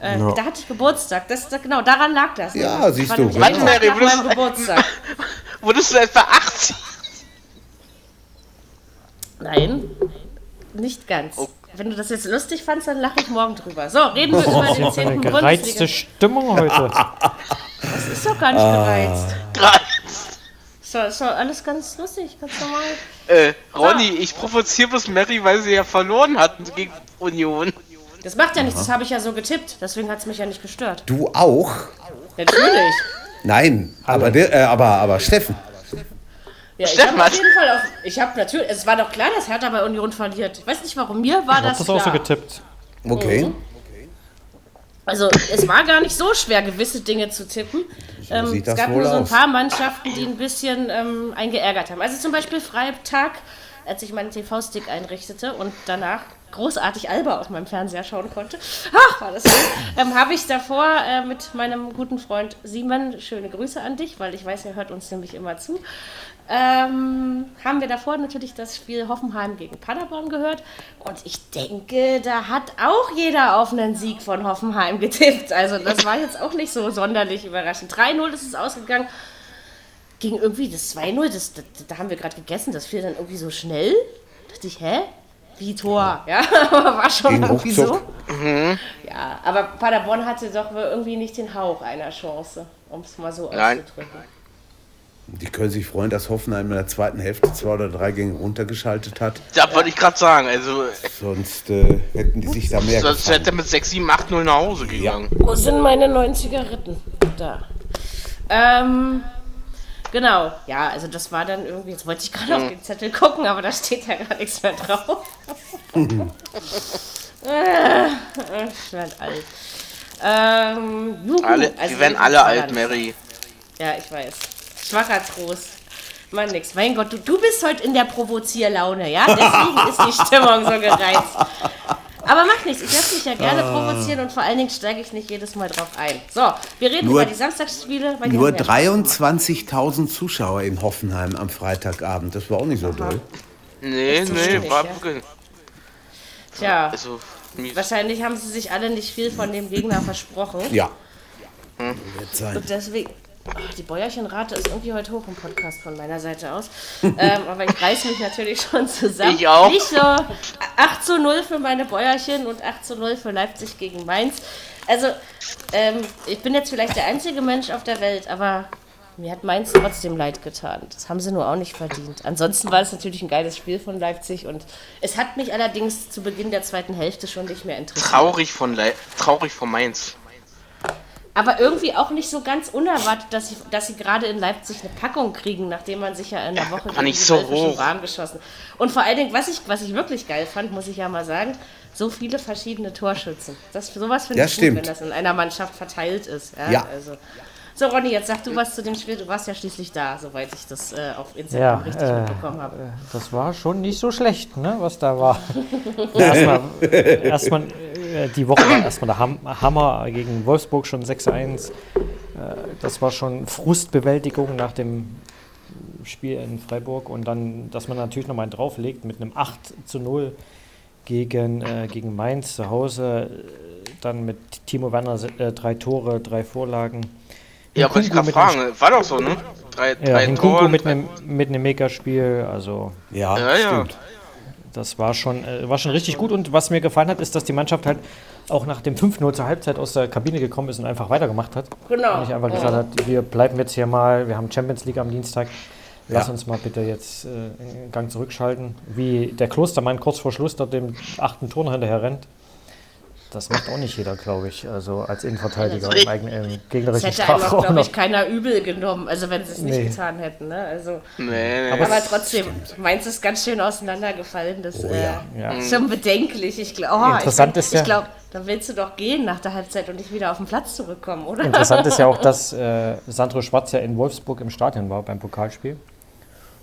Also, äh, Da hatte ich Geburtstag. Das, das, genau, daran lag das. Ja, nämlich. siehst du, genau. Tag Mary, das- meinem Geburtstag. *laughs* Wurdest du etwa 80? Nein, nicht ganz. Oh. Wenn du das jetzt lustig fandst, dann lache ich morgen drüber. So, reden wir über den Eine 10. gereizte Bundesliga. Stimmung heute. Das ist doch gar nicht Ah. gereizt. Drei. So, ist doch alles ganz lustig, ganz normal. Äh, Ronny, ich provoziere bloß Mary, weil sie ja verloren hatten gegen Union. Das macht ja nichts, das habe ich ja so getippt. Deswegen hat es mich ja nicht gestört. Du auch? Natürlich. Nein, aber, äh, aber, aber Steffen. Ja, ich habe auf jeden Fall auf. Ich habe natürlich. Es war doch klar, dass Hertha bei Union verliert. Ich weiß nicht warum. Mir war Ich hab das, das auch so getippt. Okay. Mhm. Also es war gar nicht so schwer, gewisse Dinge zu tippen. Ähm, es das gab nur so ein aus. paar Mannschaften, die ein bisschen ähm, einen geärgert haben. Also zum Beispiel Freitag, als ich meinen TV-Stick einrichtete und danach großartig Alba auf meinem Fernseher schauen konnte. Ach, war das schön. Ähm, Habe ich davor äh, mit meinem guten Freund Simon, schöne Grüße an dich, weil ich weiß, er hört uns nämlich immer zu, ähm, haben wir davor natürlich das Spiel Hoffenheim gegen Paderborn gehört. Und ich denke, da hat auch jeder auf einen Sieg von Hoffenheim getippt. Also das war jetzt auch nicht so sonderlich überraschend. 3-0 ist es ausgegangen. Ging irgendwie das 2-0, das, das, da haben wir gerade gegessen, das fiel dann irgendwie so schnell. Da dachte ich, hä? Wie Tor? Ja, *laughs* aber war schon Ging irgendwie so. ruckzuck. Ja, aber Paderborn hatte doch irgendwie nicht den Hauch einer Chance, um es mal so Nein. auszudrücken. Die können sich freuen, dass Hoffenheim in der zweiten Hälfte zwei oder drei Gänge runtergeschaltet hat. Da wollte ich gerade sagen, also Sonst äh, hätten die sich da mehr sonst gefangen. hätte er mit 6, 7, 8, 0 nach Hause gegangen. Wo sind meine neuen Zigaretten? Da. Ähm, genau. Ja, also das war dann irgendwie, jetzt wollte ich gerade auf den Zettel gucken, aber da steht ja gar nichts mehr drauf. äh, ich werd alt. Ähm, juhu, Alle, also wir werden alle alt, Mary. Ja, ich weiß. Schwacher Trost. Mann, nix. Mein Gott, du, du bist heute in der Provozierlaune, ja? Deswegen *laughs* ist die Stimmung so gereizt. Aber macht nichts. Ich lasse mich ja gerne provozieren und vor allen Dingen steige ich nicht jedes Mal drauf ein. So, wir reden Nur- über die Samstagsspiele. Nur haben ja Spaß gemacht. 23.000 Zuschauer in Hoffenheim am Freitagabend. Das war auch nicht so doll. Nee, nee, stimmig, war ja. Tja, Also, wahrscheinlich haben sie sich alle nicht viel von dem Gegner versprochen. Ja. Sein. Und deswegen. Ach, die Bäuerchenrate ist irgendwie heute hoch im Podcast von meiner Seite aus. ähm, aber ich reiß mich natürlich schon zusammen. Ich auch. Nicht so 8 zu 0 für meine Bäuerchen und 8 zu 0 für Leipzig gegen Mainz. also ähm, ich bin jetzt vielleicht der einzige Mensch auf der Welt, aber mir hat Mainz trotzdem leid getan. Das haben sie nur auch nicht verdient. Ansonsten war es natürlich ein geiles Spiel von Leipzig und es hat mich allerdings zu Beginn der zweiten Hälfte schon nicht mehr interessiert. Traurig von, Le traurig von Mainz. Aber irgendwie auch nicht so ganz unerwartet, dass sie, dass sie gerade in Leipzig eine Packung kriegen, nachdem man sich ja in der Woche war gegen nicht so hoch. warm geschossen. Und vor allen Dingen, was ich, was ich wirklich geil fand, muss ich ja mal sagen, so viele verschiedene Torschützen. Das, sowas finde Ja, ich stimmt. gut, wenn das in einer Mannschaft verteilt ist. Ja. Ja. Also. So, Ronny, jetzt sag du was zu dem Spiel. Du warst ja schließlich da, soweit ich das äh, auf Ja, Instagram richtig äh, mitbekommen habe. Das war schon nicht so schlecht, ne, was da war. *laughs* erstmal, erstmal äh, die Woche war erstmal der Ham Hammer gegen Wolfsburg schon 6-1. Äh, das war schon Frustbewältigung nach dem Spiel in Freiburg und dann, dass man natürlich nochmal einen drauflegt mit einem 8 zu 0 gegen, äh, gegen Mainz zu Hause. äh, Dann mit Timo Werner äh, drei Tore, drei Vorlagen. Ja, wollte ich einem- fragen. War doch so, ne? Drei, Ja, drei Nkunku Tore. mit einem, mit einem Megaspiel, also Ja, Ja, ja. stimmt. das war schon, äh, war schon richtig gut. Und was mir gefallen hat, ist, dass die Mannschaft halt auch nach dem 5-0 zur Halbzeit aus der Kabine gekommen ist und einfach weitergemacht hat. Genau. Und nicht einfach gesagt hat, wir bleiben jetzt hier mal, wir haben Champions League am Dienstag. Lass Ja. uns mal bitte jetzt äh, einen Gang zurückschalten. Wie der Klostermann kurz vor Schluss dort dem achten Tor noch hinterher rennt. Das macht auch nicht jeder, glaube ich. Also als Innenverteidiger im eigenen im Das gegnerischen hätte einfach, Strafraum. glaube noch. ich, keiner übel genommen, also wenn sie es nicht Nee. getan hätten. Ne? Also, Nee, nee. Aber aber trotzdem, meins ist ganz schön auseinandergefallen. Das Oh äh, ja. Ja. ist schon bedenklich. Ich glaube, oh, Interessant ich, ist ja- ich glaube, dann willst du doch gehen nach der Halbzeit und nicht wieder auf den Platz zurückkommen, oder? Interessant ist ja auch, *laughs* dass äh, Sandro Schwarz ja in Wolfsburg im Stadion war beim Pokalspiel.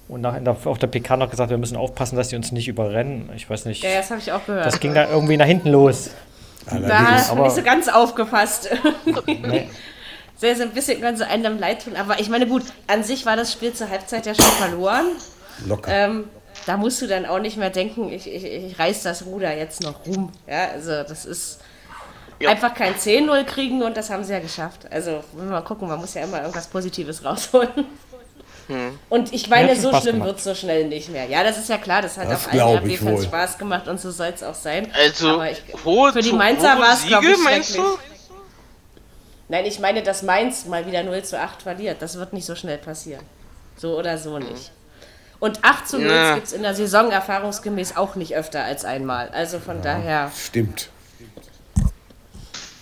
Und nach, in der, auf der PK noch gesagt, wir müssen aufpassen, dass die uns nicht überrennen. Ich weiß nicht. Ja, das habe ich auch gehört. Das ging da irgendwie nach hinten los. Da habe ich so ganz aufgepasst. Nee. *laughs* Sehr, sehr ein bisschen können sie einem leid tun. Aber ich meine, gut, an sich war das Spiel zur Halbzeit ja schon verloren. Locker. Ähm, da musst du dann auch nicht mehr denken, ich, ich, ich reiß das Ruder jetzt noch rum. Ja, also das ist Ja. einfach kein 10-0 kriegen und das haben sie ja geschafft. Also, wenn wir mal gucken, man muss ja immer irgendwas Positives rausholen. Und ich meine, Ja, so Spaß schlimm wird es so schnell nicht mehr. Ja, das ist ja klar, das hat Das auch allen RB-Fans. Spaß gemacht und so soll es auch sein. Also, Aber ich, hohe, für die Mainzer war es, glaube ich, meinst schrecklich. du? Nein, ich meine, dass Mainz mal wieder 0 zu 8 verliert. Das wird nicht so schnell passieren. So oder so nicht. Und 8 zu 0 Na. gibt es in der Saison erfahrungsgemäß auch nicht öfter als einmal. Also von daher Stimmt.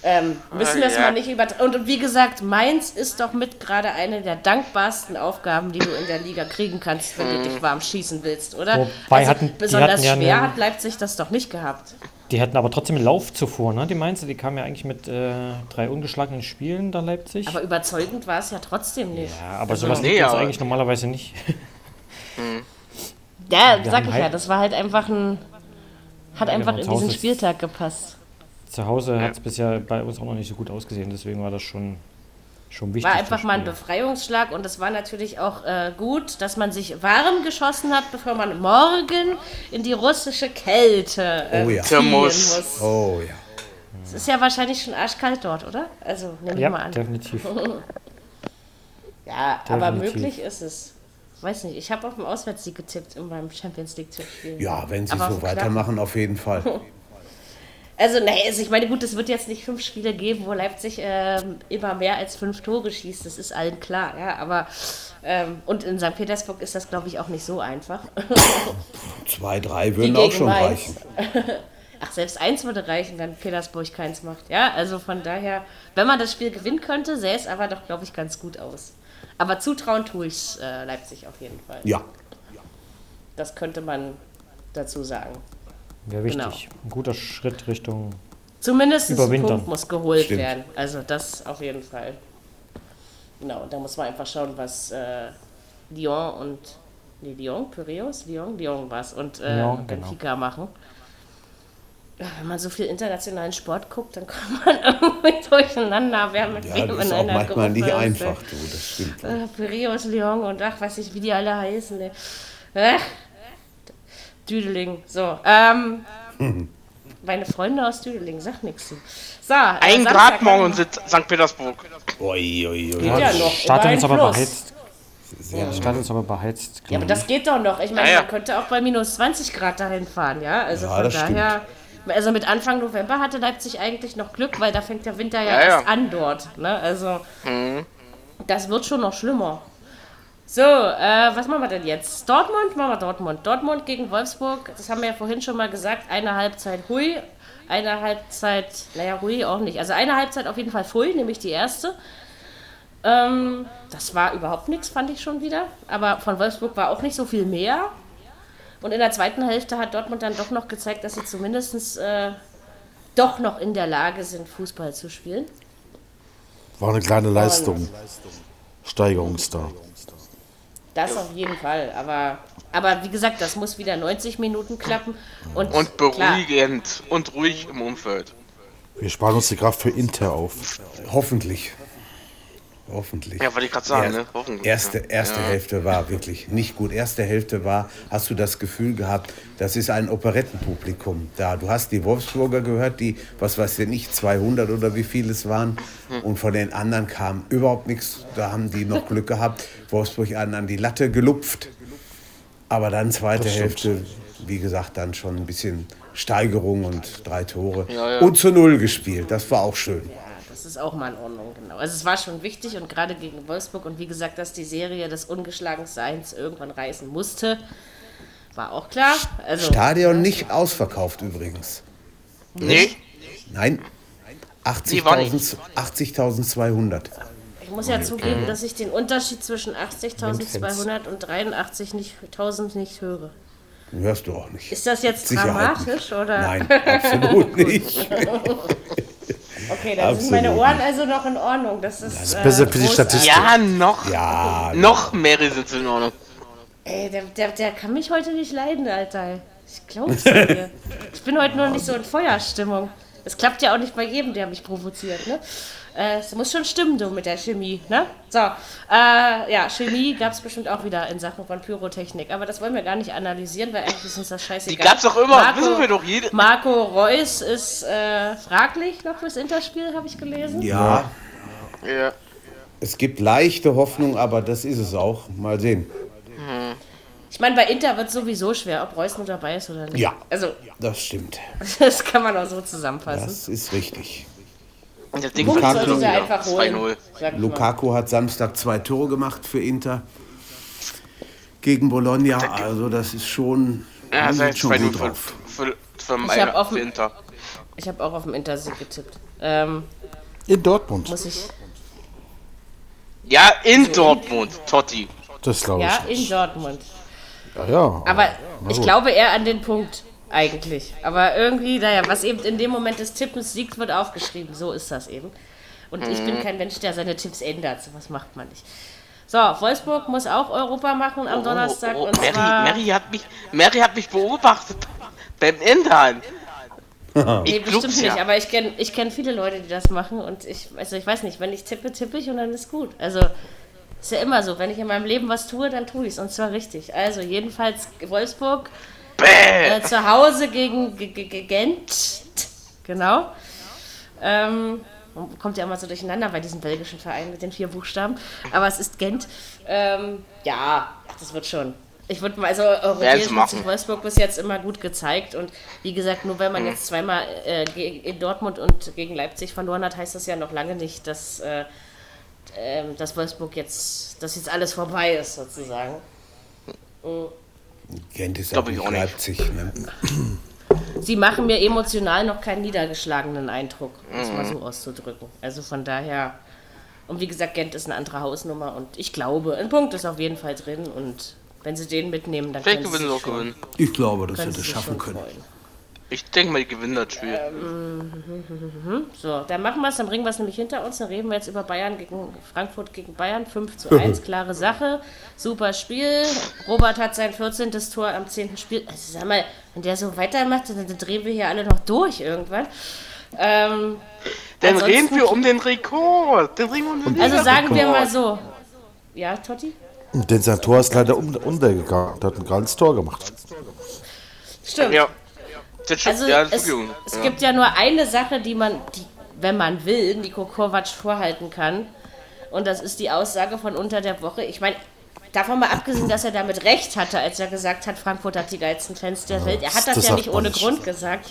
Ähm, müssen wir es ja. mal nicht übertragen. Und wie gesagt, Mainz ist doch mit gerade eine der dankbarsten Aufgaben, die du in der Liga kriegen kannst, wenn du dich warm schießen willst, oder? Also Wobei hatten- die besonders hatten ja schwer hat Leipzig das doch nicht gehabt. Die hatten aber trotzdem einen Lauf zuvor, ne? Die Mainzer, die kamen ja eigentlich mit äh, drei ungeschlagenen Spielen da Leipzig. Aber überzeugend war es ja trotzdem nicht. ja, aber sowas Nee, uns aber- eigentlich normalerweise nicht. Ja, Wir sag ich halt- ja, das war halt einfach ein. Hat einfach genau, in diesen Spieltag gepasst. Zu Hause hat es bisher bei uns auch noch nicht so gut ausgesehen, deswegen war das schon, schon wichtig. War einfach mal ein. Befreiungsschlag und es war natürlich auch äh, gut, dass man sich warm geschossen hat, bevor man morgen in die russische Kälte äh, Oh ja. ziehen Muss. Oh ja. Es ist ja wahrscheinlich schon arschkalt dort, oder? Also nehme ich mal Ja, an. definitiv. *laughs* Ja, aber definitiv. möglich ist es. Weiß nicht, ich habe auf den Auswärtssieg getippt in meinem Champions League Tippspiel. Ja, wenn sie Aber so weitermachen, auf jeden Fall. *laughs* Also, nee, also ich meine, gut, es wird jetzt nicht fünf Spiele geben, wo Leipzig ähm, immer mehr als fünf Tore schießt, das ist allen klar, ja, aber ähm, und in St. Petersburg ist das, glaube ich, auch nicht so einfach. *laughs* Zwei, drei würden auch schon Mainz. reichen. *laughs* Ach, selbst eins würde reichen, wenn Petersburg keins macht. Ja, also von daher, wenn man das Spiel gewinnen könnte, sähe es aber doch, glaube ich, ganz gut aus. Aber zutrauen tue ich äh, Leipzig auf jeden Fall. Ja. Das könnte man dazu sagen. Wäre wichtig. Genau. Ein guter Schritt Richtung. Zumindest ein. Punkt muss geholt Stimmt. werden. Also das auf jeden Fall. Genau, da muss man einfach schauen, was äh, Lyon und nee, Lyon, Piraeus, Lyon, Lyon was und äh, Lyon, genau. Benfica machen. Ja, wenn man so viel internationalen Sport guckt, dann *laughs* kommt man irgendwie durcheinander, wer mit Ja, wem das in einer manchmal Gruppe nicht ist, einfach, du, das stimmt. Äh, Piraeus, Lyon und ach, weiß ich, wie die alle heißen. ey. Äh, Düdeling. So, ähm, *laughs* meine Freunde aus Düdeling, sag nichts zu. So, äh, Ein Samstag Grad morgen in St. Petersburg. Ui, ui, ui. Ja noch. Stadion ist aber immerhin plus. beheizt. Stadion ist aber beheizt. Ja, aber das geht doch noch. Ich meine, Ja, ja. man könnte auch bei minus 20 Grad dahin fahren, ja? Also Ja, von das daher Also mit Anfang November hatte Leipzig eigentlich noch Glück, weil da fängt der Winter ja, Ja, ja. erst an dort. Ne? Also das wird schon noch schlimmer. So, äh, was machen wir denn jetzt? Dortmund? Machen wir Dortmund. Dortmund gegen Wolfsburg, das haben wir ja vorhin schon mal gesagt, eine Halbzeit hui, eine Halbzeit, naja, hui auch nicht. Also eine Halbzeit auf jeden Fall Pfui, nämlich die erste. Ähm, das war überhaupt nichts, fand ich schon wieder. Aber von Wolfsburg war auch nicht so viel mehr. Und in der zweiten Hälfte hat Dortmund dann doch noch gezeigt, dass sie zumindest äh, doch noch in der Lage sind, Fußball zu spielen. War eine kleine Leistung. Steigerung da. Das auf jeden Fall. Aber, aber wie gesagt, das muss wieder 90 Minuten klappen. Und, Und klar, beruhigend und ruhig im Umfeld. Wir sparen uns die Kraft für Inter auf. Hoffentlich. Hoffentlich. Ja, wollte ich gerade sagen, Erst- ne? Hoffentlich. Erste, erste ja. Hälfte war wirklich nicht gut. Erste Hälfte war, hast du das Gefühl gehabt, das ist ein Operettenpublikum da. Du hast die Wolfsburger gehört, die, was weiß ich nicht, 200 oder wie viel es waren. Und von den anderen kam überhaupt nichts. Da haben die noch Glück gehabt. Wolfsburg an, an die Latte gelupft. Aber dann zweite. Hälfte, wie gesagt, dann schon ein bisschen Steigerung und drei Tore. Ja, ja. Und zu Null gespielt. Das war auch schön. Ist auch mal in Ordnung, genau. Also es war schon wichtig und gerade gegen Wolfsburg und wie gesagt, dass die Serie des Ungeschlagenseins irgendwann reißen musste, war auch klar. Also, Stadion nicht ausverkauft übrigens. Nee, Nein, Nee, war nicht. 80.000 80.200. ich muss ja zugeben, dass ich den Unterschied zwischen 80.200 und 83.000 nicht, 1000 nicht höre. Hörst du auch nicht. Ist das jetzt Sicherheit dramatisch oder? Nein, absolut *laughs* nicht. *laughs* *laughs* Okay, dann sind meine Absolut Ohren also noch in Ordnung. Das ist, Das ist äh, besser für die. Statistik. ja, noch. Ja, Noch mehr sind in Ordnung. Ey, der, der, der kann mich heute nicht leiden, Alter. Ich glaub's dir. *laughs* Ich bin heute nur nicht so in Feuerstimmung. Es klappt ja auch nicht bei jedem, der mich provoziert, ne? Äh, Es muss schon stimmen, du, mit der Chemie, ne? So, äh, ja, Chemie gab's bestimmt auch wieder in Sachen von Pyrotechnik. Aber das wollen wir gar nicht analysieren, weil eigentlich ist uns das scheißegal. Die gab's doch immer, wissen wir doch jede. Marco Reus ist äh, fraglich noch fürs Interspiel, habe ich gelesen. ja, Ja. es gibt leichte Hoffnung, aber das ist es auch. Mal sehen. Ich meine, bei Inter wird sowieso schwer, ob Reus nur dabei ist oder nicht. Ja. Also, Das stimmt. *laughs* das kann man auch so zusammenfassen. Das ist richtig. Und das Ding Lukaku- sollte sie wieder. einfach holen. 2-0. sag ich mal. Lukaku hat Samstag zwei Tore gemacht für Inter gegen Bologna. Also das ist schon, Ja, seit sind schon 2-0 gut für, drauf. für, für, Ich hab für, auf für dem- Inter. Ich habe auch auf dem Intersieg getippt. Ähm, In Dortmund. muss ich. Ja, in Dortmund, Totti. Das glaube ich. Ja, in nicht. Dortmund. Ja, ja. Aber na ich glaube eher an den Punkt, eigentlich. Aber irgendwie, naja, was eben in dem Moment des Tippens siegt, wird aufgeschrieben. So ist das eben. Und ich Mhm. bin kein Mensch, der seine Tipps ändert. So was macht man nicht. So, Wolfsburg muss auch Europa machen am Donnerstag. Oh, oh, Mary, zwar, Mary, hat mich, Mary hat mich beobachtet beim Ändern. *laughs* Nee, Ich bestimmt nicht, ja. aber ich kenne ich kenn viele Leute, die das machen und ich, also ich weiß nicht, wenn ich tippe, tippe ich und dann ist gut. Also ist ja immer so, wenn ich in meinem Leben was tue, dann tue ich es und zwar richtig. Also jedenfalls Wolfsburg Bäh. äh, zu Hause gegen G G G Gent, genau. Ähm, man kommt ja immer so durcheinander bei diesem belgischen Verein mit den vier Buchstaben, aber es ist Gent. Ähm, ja, das wird schon. Ich würde mal, also europäisch hat sich Wolfsburg bis jetzt immer gut gezeigt und wie gesagt, nur wenn man jetzt zweimal äh, in Dortmund und gegen Leipzig verloren hat, heißt das ja noch lange nicht, dass, äh, ähm, dass Wolfsburg jetzt, dass jetzt alles vorbei ist sozusagen. Gent ist Glaub auch ich auch nicht. Leipzig. Ne? Sie machen mir emotional noch keinen niedergeschlagenen Eindruck, um es mal so auszudrücken. Also von daher, und wie gesagt, Gent ist eine andere Hausnummer und ich glaube, ein Punkt ist auf jeden Fall drin und wenn sie den mitnehmen, dann Vielleicht können sie sie auch schon, gewinnen. Ich glaube, dass sie das schaffen können. freuen. Ich denke mal, die gewinnen das Spiel. So, dann machen wir es, dann bringen wir es nämlich hinter uns. Dann reden wir jetzt über Bayern gegen Frankfurt gegen Bayern. 5 zu 1, *laughs* klare Sache. Super Spiel. Robert hat sein 14. Tor am 10. Spiel. Also sag mal, wenn der so weitermacht, dann, dann drehen wir hier alle noch durch irgendwann. Ähm, Dann reden wir um den Rekord. Dann reden wir um den also sagen wir Rekord. mal so. Ja, Totti? Denn sein Tor ist leider un- untergegangen. Der hat ein geiles Tor gemacht. Stimmt. Ja. Das stimmt. Also ja, es, es ja. gibt ja nur eine Sache, die man, die, wenn man will, Nico Kovac vorhalten kann. Und das ist die Aussage von unter der Woche. Ich meine, davon mal abgesehen, dass er damit recht hatte, als er gesagt hat, Frankfurt hat die geilsten Fans der Welt. Er hat das, das ja nicht ohne nicht. Grund gesagt.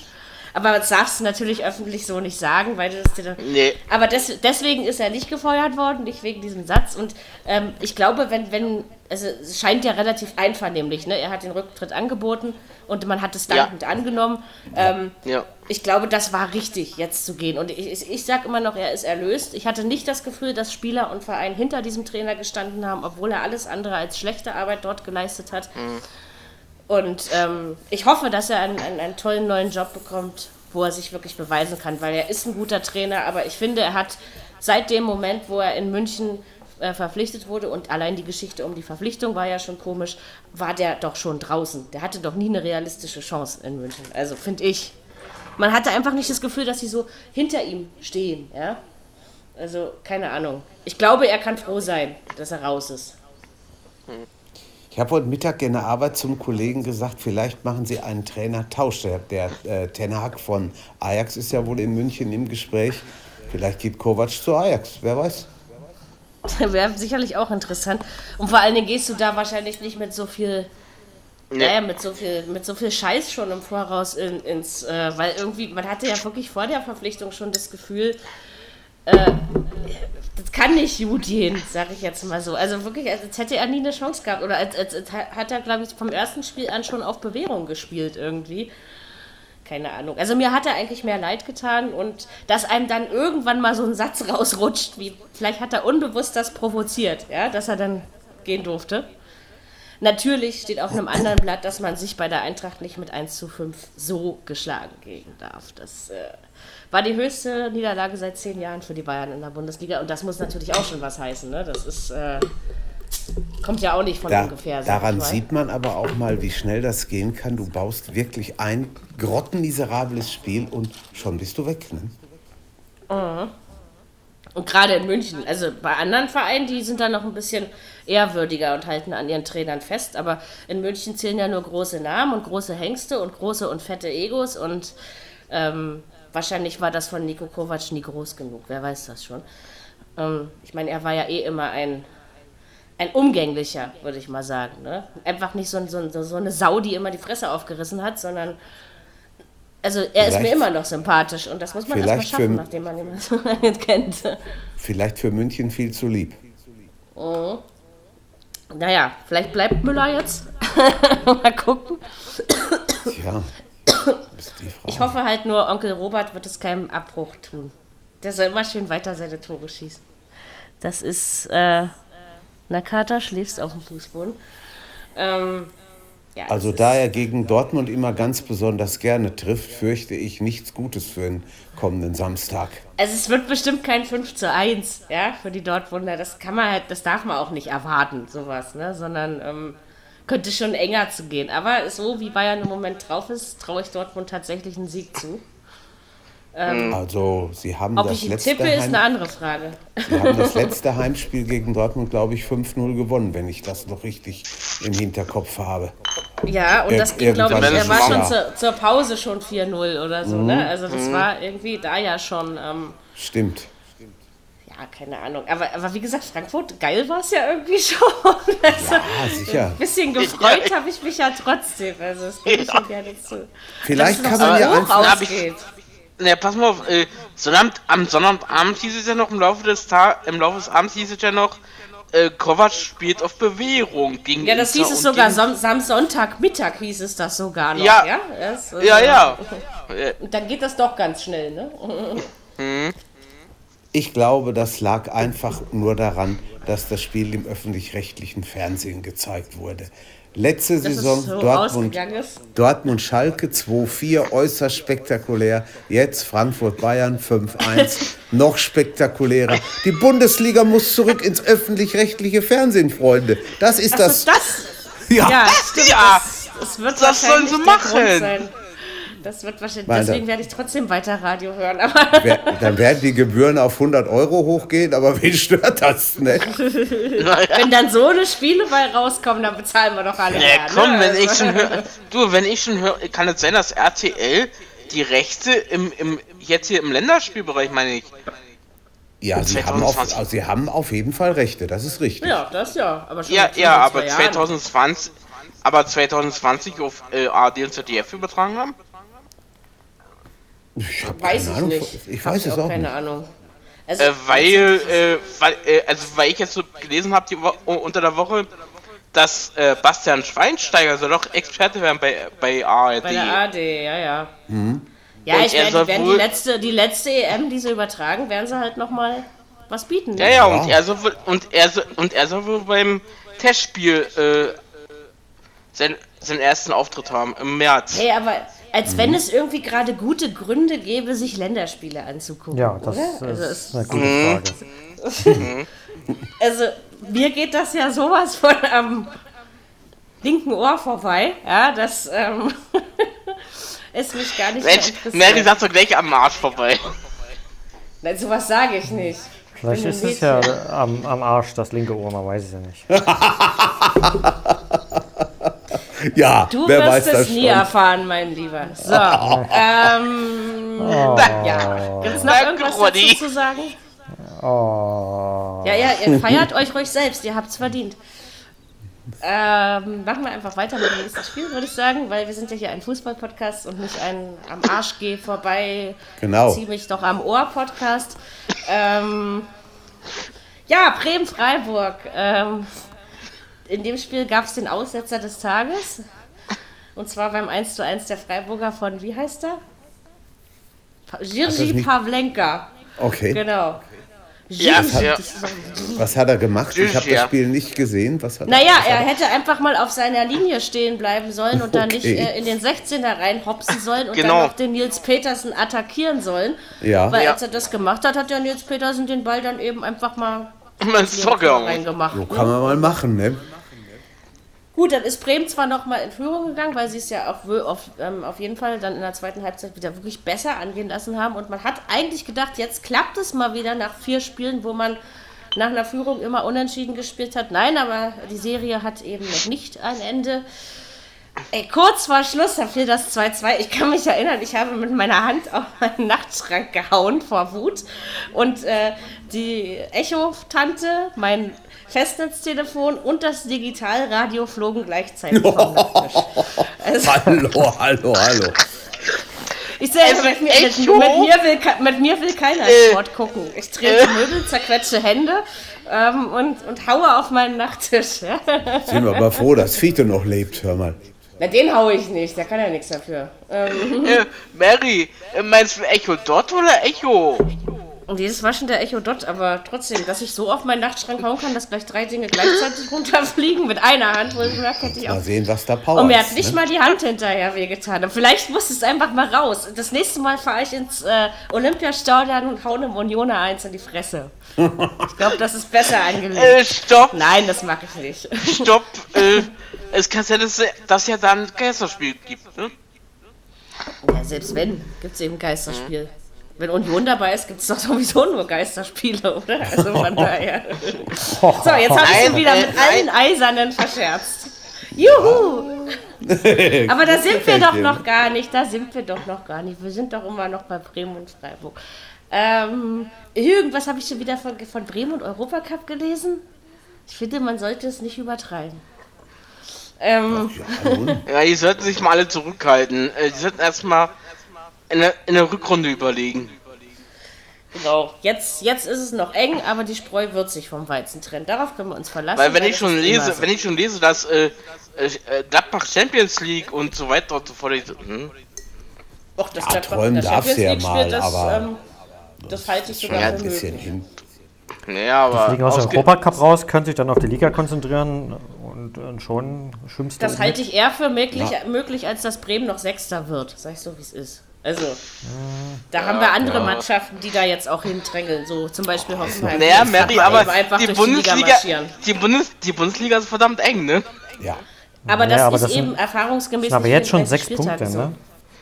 Aber das darfst du natürlich öffentlich so nicht sagen, weil du das dir dann. Nee. Aber des, deswegen ist er nicht gefeuert worden, nicht wegen diesem Satz. Und ähm, ich glaube, wenn, wenn, also es scheint ja relativ einvernehmlich, ne? Er hat den Rücktritt angeboten und man hat es Ja. dankend angenommen. Ähm, Ja. ich glaube, das war richtig, jetzt zu gehen. Und ich, ich, ich sage immer noch, er ist erlöst. Ich hatte nicht das Gefühl, dass Spieler und Verein hinter diesem Trainer gestanden haben, obwohl er alles andere als schlechte Arbeit dort geleistet hat. Und ähm, ich hoffe, dass er einen, einen, einen tollen neuen Job bekommt, wo er sich wirklich beweisen kann, weil er ist ein guter Trainer, aber ich finde, er hat seit dem Moment, wo er in München äh, verpflichtet wurde und allein die Geschichte um die Verpflichtung war ja schon komisch, war der doch schon draußen. Der hatte doch nie eine realistische Chance in München. Also finde ich. Man hatte einfach nicht das Gefühl, dass sie so hinter ihm stehen, ja. Also keine Ahnung. Ich glaube, er kann froh sein, dass er raus ist. Ich habe heute Mittag in der Arbeit zum Kollegen gesagt, vielleicht machen Sie einen Trainertausch. Der, der äh, Ten Hag von Ajax ist ja wohl in München im Gespräch. Vielleicht geht Kovac zu Ajax, wer weiß. *laughs* Wäre sicherlich auch interessant. Und vor allen Dingen gehst du da wahrscheinlich nicht mit so viel, Nee. naja, mit so viel, mit so viel Scheiß schon im Voraus in, ins, äh, weil irgendwie, man hatte ja wirklich vor der Verpflichtung schon das Gefühl, äh, das kann nicht gut gehen, sag ich jetzt mal so. Also wirklich, als, hätte er nie eine Chance gehabt. Oder als, als, als hat er, glaube ich, vom ersten Spiel an schon auf Bewährung gespielt irgendwie. Keine Ahnung. Also mir hat er eigentlich mehr leid getan und dass einem dann irgendwann mal so ein Satz rausrutscht, wie vielleicht hat er unbewusst das provoziert, ja, dass er dann gehen durfte. Natürlich steht auf einem anderen Blatt, dass man sich bei der Eintracht nicht mit 1 zu 5 so geschlagen geben darf. Das äh, war die höchste Niederlage seit zehn Jahren für die Bayern in der Bundesliga und das muss natürlich auch schon was heißen. Ne? Das ist, äh, kommt ja auch nicht von Da, ungefähr. daran sieht man aber auch mal, wie schnell das gehen kann. Du baust wirklich ein grottenmiserables Spiel und schon bist du weg. Ne? Und gerade in München, also bei anderen Vereinen, die sind da noch ein bisschen ehrwürdiger und halten an ihren Trainern fest. Aber in München zählen ja nur große Namen und große Hengste und große und fette Egos. Und ähm, wahrscheinlich war das von Nico Kovac nie groß genug. Wer weiß das schon. Ähm, ich meine, er war ja eh immer ein, ein umgänglicher, würde ich mal sagen. Ne? Einfach nicht so, so, so eine Sau, die immer die Fresse aufgerissen hat, sondern. Also er ist mir Vielleicht- immer noch sympathisch und das muss man erstmal vielleicht für- schaffen, nachdem man ihn *laughs* so lange kennt. Vielleicht für München viel zu lieb. Naja, vielleicht bleibt Müller jetzt. *laughs* Mal gucken. Frage. Ich hoffe halt nur, Onkel Robert wird es keinem Abbruch tun. Der soll immer schön weiter seine Tore schießen. Das ist, äh, Nakata schläfst auf dem Fußboden. Ähm, ja, Also da er gegen Dortmund immer ganz besonders gerne trifft, fürchte ich nichts Gutes für den kommenden Samstag. Also es wird bestimmt kein 5 zu 1, ja, für die Dortmunder. Das kann man halt, das darf man auch nicht erwarten, sowas, ne? Sondern ähm, könnte schon enger zu gehen. Aber so wie Bayern im Moment drauf ist, traue ich Dortmund tatsächlich einen Sieg zu. Also sie haben, Ob das ich letzte, tippe, ist eine Heim, andere Frage. sie haben das *laughs* letzte Heimspiel gegen Dortmund, glaube ich, 5-0 gewonnen, wenn ich das noch richtig im Hinterkopf habe. Ja, und Ir- das ging, glaube ich, er war schon Ja. zur, zur Pause schon 4-0 oder so, ne? Also das war irgendwie da ja schon, ähm, Stimmt. ja, keine Ahnung. Aber, aber wie gesagt, Frankfurt, geil war es ja irgendwie *laughs* schon. Also, Ah, sicher. Ein bisschen gefreut habe ich mich ja trotzdem. Also das gebe ich schon gerne zu. Vielleicht kann man ja einfach. ausgeht. Ne, pass mal auf, äh, Sonnabend, am Sonnabendabend hieß es ja noch, im Laufe des Tag, im Laufe des Abends hieß es ja noch, äh, Kovac spielt auf Bewährung gegen Ja, das Inter hieß es sogar Son am Sonntagmittag hieß es das sogar noch. Ja. ja, Das, Ja, ja. Und dann geht das doch ganz schnell, ne? Ich glaube, das lag einfach nur daran, dass das Spiel im öffentlich-rechtlichen Fernsehen gezeigt wurde. Letzte Dass es Saison so Dortmund, ist. Dortmund Schalke 2-4, äußerst spektakulär. Jetzt Frankfurt Bayern 5-1, *laughs* noch spektakulärer. Die Bundesliga muss zurück ins öffentlich-rechtliche Fernsehen, Freunde. Das ist Das, das. das, Ja. ja, stimmt. Ja. Das, das wird Das sollen sie machen. Das wird wahrscheinlich, Weil da- deswegen werde ich trotzdem weiter Radio hören. Aber Wer- Dann werden die Gebühren auf 100 Euro hochgehen, aber wen stört das? Ne? *laughs* wenn dann so eine Spiele bei rauskommen, dann bezahlen wir doch alle. Ja, mehr, komm, ne? wenn Also- ich schon höre, du, wenn ich schon höre, kann es sein, dass RTL die Rechte im, im, jetzt hier im Länderspielbereich, meine ich, Ja, sie haben, auf, 2020. also sie haben auf jeden Fall Rechte, das ist richtig. Ja, das ja. Aber schon ja, ja, aber zwei Jahren. 2020, aber 2020 auf äh, ARD und ZDF übertragen haben? Ich habe Weiß keine ich Ahnung. nicht. Ich Hab weiß es auch keine nicht. Ahnung. Also, Äh, weil, äh, weil, äh, also weil ich jetzt so gelesen habe unter der Woche, dass äh, Bastian Schweinsteiger soll doch Experte werden bei, bei ARD. bei der ARD, ja, ja. Mhm. Ja, Und ich er werde die wohl- letzte, die letzte EM, die sie übertragen, werden sie halt nochmal was bieten. Ja, ja, und er soll wohl, und er soll, und er soll wohl beim Testspiel äh, sein, seinen ersten Auftritt haben im März. Hey, aber als Mhm. wenn es irgendwie gerade gute Gründe gäbe, sich Länderspiele anzugucken. Ja, das oder? Also, ist es, eine gute Frage. *laughs* also mir geht das ja sowas von am linken Ohr vorbei, ja, dass ähm, *laughs* es mich gar nicht Mensch. Mary sagt doch gleich am Arsch vorbei. Nein, sowas sage ich nicht. Vielleicht ist es ja am, am Arsch das linke Ohr, man weiß es ja nicht. *laughs* Ja, Du wer wirst weiß es das nie schon. erfahren, mein Lieber. So, ähm, ja, gibt es noch irgendwas dazu zu sagen? Oh. Ja, ja, ihr feiert euch ruhig selbst, ihr habt's verdient. Ähm, machen wir einfach weiter mit dem nächsten Spiel, würde ich sagen, weil wir sind ja hier ein Fußball-Podcast und nicht ein am Arsch geh vorbei, Genau. zieh mich doch am Ohr-Podcast. Ähm, ja, Bremen-Freiburg. Ähm, in dem Spiel gab es den Aussetzer des Tages. Und zwar beim 1 zu 1 der Freiburger von, wie heißt er? Nicht- Pavlenka. Okay, Genau. Ja, Jirji- ja. was hat er gemacht? Ich habe das Spiel nicht gesehen. Was hat Naja, was er hat hätte einfach mal auf seiner Linie stehen bleiben sollen und dann nicht Okay. äh, in den 16er reinhopsen sollen und Genau. dann noch den Nils Petersen attackieren sollen. Ja. Weil Ja. als er das gemacht hat, hat der Nils Petersen den Ball dann eben einfach mal Soccer. reingemacht. So kann man mal machen, ne? Gut, dann ist Bremen zwar noch mal in Führung gegangen, weil sie es ja auch auf, ähm, auf jeden Fall dann in der zweiten Halbzeit wieder wirklich besser angehen lassen haben. Und man hat eigentlich gedacht, jetzt klappt es mal wieder nach vier Spielen, wo man nach einer Führung immer unentschieden gespielt hat. Nein, aber die Serie hat eben noch nicht ein Ende. Ey, kurz vor Schluss, da fiel das 2-2. Ich kann mich erinnern, ich habe mit meiner Hand auf meinen Nachtschrank gehauen vor Wut. Und äh, die Echo-Tante, mein Festnetztelefon und das Digitalradio flogen gleichzeitig vom Nachttisch. *laughs* Also, Hallo, hallo, hallo. ich sehe, Also, mit, mir, mit, Echo? mit, mir will, mit mir will keiner Äh. Sport gucken. Ich trete Möbel, zerquetsche Hände ähm, und, und haue auf meinen Nachttisch. *laughs* Sind wir aber froh, dass Fiete noch lebt, hör mal. Na, den haue ich nicht, der kann ja nichts dafür. Ähm, Äh, Mary, äh, meinst du Echo dort oder Echo? Und dieses schon der Echo Dot, aber trotzdem, dass ich so auf meinen Nachtschrank hauen kann, dass gleich drei Dinge gleichzeitig *laughs* runterfliegen mit einer Hand, wohlgemerkt, hätte ich auch. Mal sehen, was da Power Und mir ist. hat nicht ne? mal die Hand hinterher wehgetan. Und vielleicht muss es einfach mal raus. Das nächste Mal fahre ich ins äh, Olympiastadion und hau einem Unioner eins in die Fresse. *laughs* Ich glaube, das ist besser angelegt. Äh, stopp, Nein, das mache ich nicht. stopp. *laughs* äh, es kann sein, dass das ja dann ein Geisterspiel gibt, ne? Ja, selbst wenn, gibt es eben Geisterspiel. Wenn Union dabei ist, gibt es doch sowieso nur Geisterspiele, oder? Also von *laughs* daher. *laughs* So, jetzt habe ich schon wieder äh, mit allen Eisernen verscherzt. Juhu! *laughs* Aber da sind wir doch noch gar nicht, da sind wir doch noch gar nicht. Wir sind doch immer noch bei Bremen und Freiburg. Ähm, irgendwas habe ich schon wieder von, von Bremen und Europacup gelesen. Ich finde, man sollte es nicht übertreiben. Ähm, Ja, die sollten sich mal alle zurückhalten. Äh, die sollten erstmal in der, in der Rückrunde überlegen. genau. Jetzt, jetzt ist es noch eng, aber die Spreu wird sich vom Weizen trennen. Darauf können wir uns verlassen. Weil wenn ich schon lese, so. wenn ich schon lese, dass äh, äh, Gladbach Champions League und so weiter und so fort. Hm? Och, das Ja, träumen darfst ja spielt, mal, das, aber- ähm, das halte ich sogar Ja, für möglich. hin. Ja, aber Fliegen aus dem Europacup raus, können sich dann auf die Liga konzentrieren und, und schon schwimmst du Das halte ich eher für möglich, möglich, als dass Bremen noch Sechster wird. Sag ich so, wie es ist. Also, da haben wir andere Mannschaften, die da jetzt auch hindrängeln. So zum Beispiel Hoffenheim. Naja, die Mary, aber einfach die durch Bundesliga, Liga marschieren. die, Bundes, die Bundesliga ist verdammt eng, ne? Ja, Aber das Ja, aber ist das sind- eben erfahrungsgemäß. sind aber nicht jetzt schon 34 sechs Punkte, ne?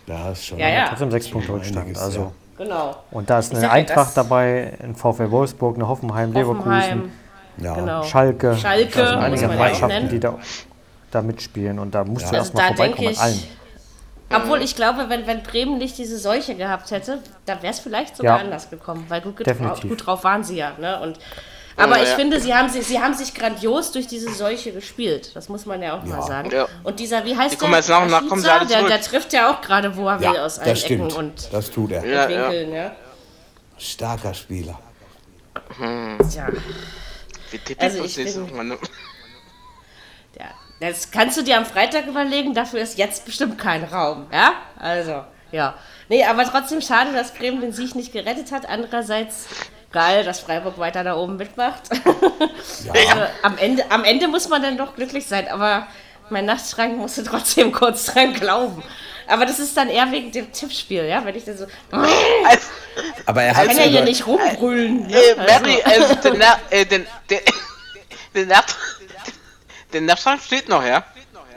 da ist schon. Ja, ja, Trotzdem sechs Punkte Rückstand. Also. ja. genau. Und da ist eine ja, Eintracht das- dabei, ein VfL Wolfsburg, eine Hoffenheim, Leverkusen, Hoffenheim, Ja. genau. Schalke. Schalke, da sind muss einige ja Mannschaften, die da, da mitspielen. Und da musst du Also erstmal vorbeikommen an allen. Obwohl ich glaube, wenn, wenn Bremen nicht diese Seuche gehabt hätte, da wäre es vielleicht sogar Ja. anders gekommen, weil gut, getra Definitiv. gut drauf waren sie ja. Ne? Und Aber Ja, ich ja. finde, sie haben, sich, sie haben sich grandios durch diese Seuche gespielt. Das muss man ja auch mal sagen. Ja. Und dieser, wie heißt Die der? jetzt nach nach, kommen sie Rashica, alle der, der trifft ja auch gerade, wo er will, aus allen. Ecken und Das tut er. Winkeln. Ja. Starker Spieler. Tja, Wie tippt Also also ich bin- *laughs* ja. Das kannst du dir am Freitag überlegen, dafür ist jetzt bestimmt kein Raum. Ja, also, ja. Nee, aber trotzdem schade, dass Bremen den Sieg nicht gerettet hat. Andererseits geil, dass Freiburg weiter da oben mitmacht. *laughs* also, am, Ende, am Ende muss man dann doch glücklich sein, aber mein Nachtschrank musste trotzdem *laughs* kurz dran glauben. Aber das ist dann eher wegen dem Tippspiel, ja, wenn ich dann so, kann Also, Aber er hat er hier nicht rumbrüllen. Ne? äh, Also, Mary, also, Na- äh, den, der, der, Nacht, der Nachtschrank steht noch, ja?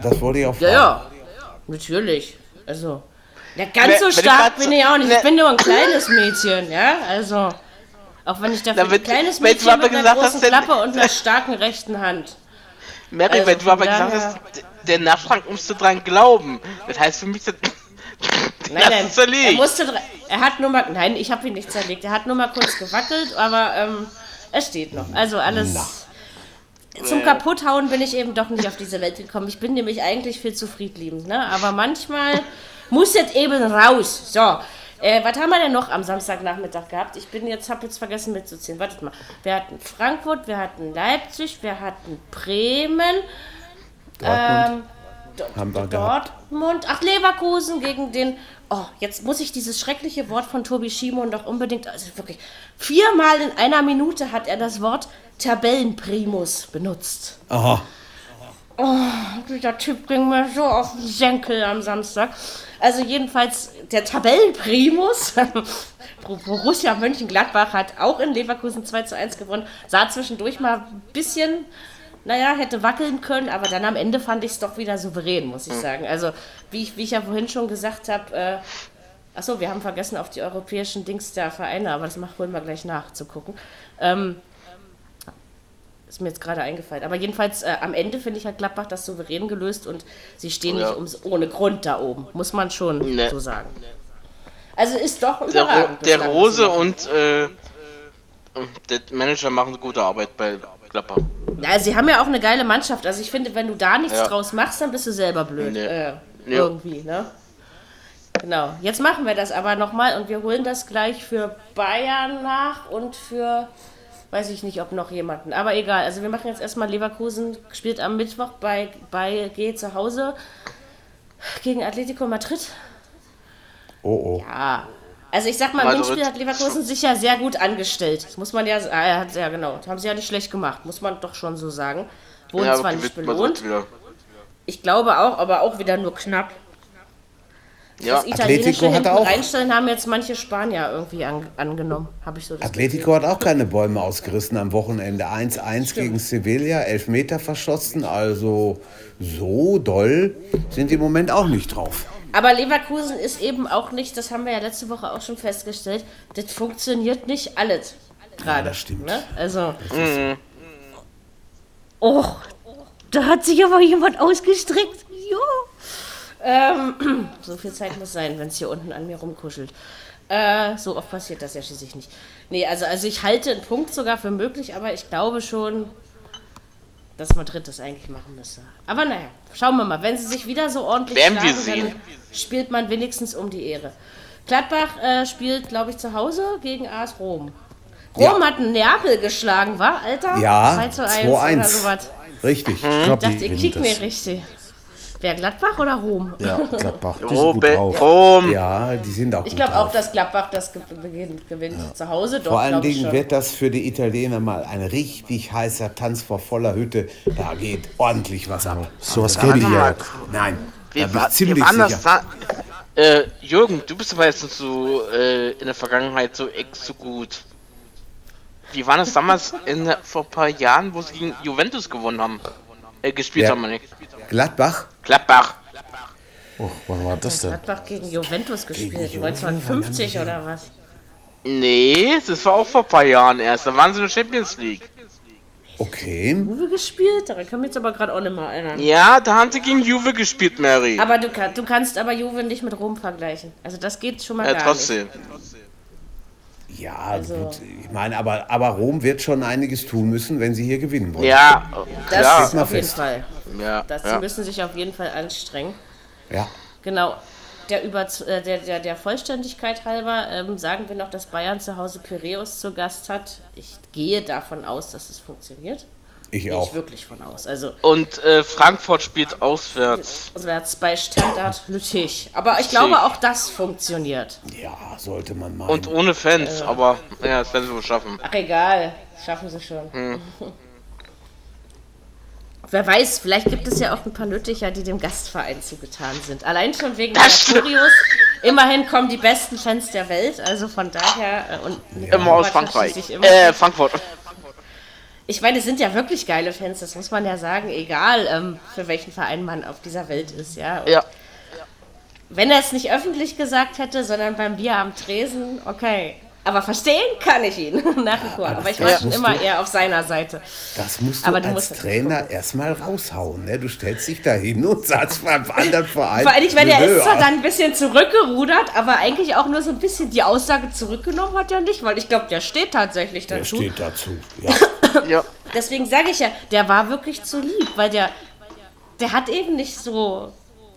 Das wollte ich auch ja, fragen. ja, natürlich. Also, ja, ganz so stark bin ich auch nicht. Ich bin nur ein kleines Mädchen, ja, also. Auch wenn ich dafür Na, ein kleines Mädchen aber mit einer gesagt großen hast, denn- Klappe und einer starken rechten Hand. Mary, Also wenn du aber gesagt hast, der Nachtschrank musst du dran glauben. Das heißt für mich, das, *laughs* Nein, nein, zerlegt. er musste, er hat nur mal, nein, ich habe ihn nicht zerlegt. Er hat nur mal kurz gewackelt, aber ähm, er steht noch. Also alles. Zum Kaputthauen bin ich eben doch nicht auf diese Welt gekommen. Ich bin nämlich eigentlich viel zu friedliebend, ne? Aber manchmal muss es eben raus. So. Äh, was haben wir denn noch am Samstagnachmittag gehabt? Ich bin jetzt, habe jetzt vergessen mitzuziehen. Wartet mal. Wir hatten Frankfurt, wir hatten Leipzig, wir hatten Bremen, Dortmund ähm, Dortmund, ach Leverkusen gegen den. Oh, jetzt muss ich dieses schreckliche Wort von Tobi Schimon doch unbedingt. Also wirklich, viermal in einer Minute hat er das Wort Tabellenprimus benutzt. Aha. Dieser Typ ging mir so auf den Senkel am Samstag. Also jedenfalls der Tabellenprimus. *laughs* Borussia Mönchengladbach hat auch in Leverkusen 2 zu 1 gewonnen. Sah zwischendurch mal ein bisschen, naja, hätte wackeln können, aber dann am Ende fand ich es doch wieder souverän, muss ich sagen. Also wie ich, wie ich ja vorhin schon gesagt habe, äh, achso, wir haben vergessen auf die europäischen Dings der Vereine, aber das machen wir gleich nach zu gucken. Ähm, ist mir jetzt gerade eingefallen. Aber jedenfalls äh, am Ende finde ich hat Gladbach das souverän gelöst und sie stehen Ja. nicht ums, ohne Grund da oben, muss man schon Nee. so sagen. Also ist doch Der, Ro der Rose und äh, der Manager machen gute Arbeit bei Klapper. Ja, sie haben ja auch eine geile Mannschaft. Also ich finde, wenn du da nichts Ja. draus machst, dann bist du selber blöd. Nee. Äh, Ja. Irgendwie, ne? Genau. Jetzt machen wir das aber nochmal und wir holen das gleich für Bayern nach und für, weiß ich nicht, ob noch jemanden. Aber egal. Also wir machen jetzt erstmal Leverkusen, spielt am Mittwoch bei, bei G zu Hause gegen Atletico Madrid. Oh, oh. Ja. Also ich sag mal, im Madrid. Hinspiel hat Leverkusen sich ja sehr gut angestellt. Das muss man ja, hat ja genau, das haben sie ja nicht schlecht gemacht, muss man doch schon so sagen. Wurden Ja, zwar nicht belohnt, ich glaube auch, aber auch wieder nur knapp. Ja, Das italienische Atletico hinten auch- reinstellen haben jetzt manche Spanier irgendwie an, angenommen, habe ich so das Atletico hat auch keine Bäume ausgerissen am Wochenende. 1-1 gegen Sevilla, Elfmeter verschossen. Also so doll sind die im Moment auch nicht drauf. Aber Leverkusen ist eben auch nicht, das haben wir ja letzte Woche auch schon festgestellt, das funktioniert nicht alles gerade. das stimmt. Ne? Also. Oh, da hat sich aber jemand ausgestreckt. Jo. Ähm, *clears throat* so viel Zeit muss sein, wenn es hier unten an mir rumkuschelt. Äh, so oft passiert das ja schließlich nicht. Nee, also, also ich halte einen Punkt sogar für möglich, aber ich glaube schon, dass Madrid das eigentlich machen müsste. Aber naja, schauen wir mal. Wenn sie sich wieder so ordentlich Werden wir schlagen, sehen. dann spielt man wenigstens um die Ehre. Gladbach äh, spielt, glaube ich, zu Hause gegen AS Rom. Rom Ja. hat Neapel geschlagen, war, Alter? Ja, 2 zu 1 oder 2-1. sowas. Richtig. Ich glaube, Ich dachte, ihr kickt mir das. richtig. Wer, Gladbach oder Rom? Ja, Gladbach. Die sind Rom, gut drauf. Rom. Ja, die sind auch Ich glaube auch, dass Gladbach das ge- gewinnt, gewinnt. zu Hause. Doch, Vor allen Dingen schon. wird das für die Italiener mal ein richtig heißer Tanz vor voller Hütte. Da geht ordentlich was ab. So was die ich- ja. Nein, Wir, da bin wa- ich ziemlich wir waren sicher. äh, Jürgen, du bist aber jetzt nicht so äh, in der Vergangenheit so ex so gut. Wie war das damals in, vor ein paar Jahren, wo sie gegen Juventus gewonnen haben? Äh, gespielt Ja. haben, meine ich. Gladbach? Gladbach. Oh, wann war das denn? Gladbach gegen Juventus gespielt, 1950 oder was? Nee, das war auch vor ein paar Jahren erst. Da waren sie in der Champions League. Okay. Juve gespielt? Daran kann mich jetzt aber gerade auch nicht mehr erinnern. Ja, da haben sie gegen Juve gespielt, Mary. Aber du, kann, du kannst aber Juve nicht mit Rom vergleichen. Also das geht schon mal Ja, gar trotzdem. Ja, Also- gut. Ich meine, aber, aber Rom wird schon einiges tun müssen, wenn sie hier gewinnen wollen. Ja, Das steht mal auf jeden. Fall. Ja, Das ja. müssen sich auf jeden Fall anstrengen. Ja. Genau. Der, Über, äh, der, der, der Vollständigkeit halber ähm, sagen wir noch, dass Bayern zu Hause Piräus zu Gast hat. Ich gehe davon aus, dass es funktioniert. Ich auch. ich wirklich von aus. Also Und äh, Frankfurt spielt auswärts. auswärts bei Standard Lüttich. Aber ich glaube, auch das funktioniert. Ja, sollte man meinen. Und ohne Fans, aber ja, das werden sie wohl schaffen. Ach egal, schaffen sie schon. Hm. *laughs* Wer weiß, vielleicht gibt es ja auch ein paar Lütticher, die dem Gastverein zugetan sind. Allein schon wegen Das der stimmt. Furios. Immerhin kommen die besten Fans der Welt, also von daher. äh, Und Immer aus Frankreich. immer- Äh, Frankfurt. Ich meine, es sind ja wirklich geile Fans, das muss man ja sagen, egal ähm, für welchen Verein man auf dieser Welt ist, ja. Und Ja. Wenn er es nicht öffentlich gesagt hätte, sondern beim Bier am Tresen, okay. Aber verstehen kann ich ihn *laughs* nach wie vor. Aber ich war schon immer du- eher auf seiner Seite. Das musst du Aber du als musst Trainer erstmal raushauen. Ne? Du stellst dich da hin und sagst beim anderen Verein. Vor allem, wenn er ist zwar dann ein bisschen zurückgerudert, aber eigentlich auch nur so ein bisschen die Aussage zurückgenommen hat er nicht, weil ich glaube, der steht tatsächlich Der dazu. steht dazu. Ja. *laughs* *laughs* Ja. Deswegen sage ich ja, der war wirklich zu lieb, weil der, der hat eben nicht so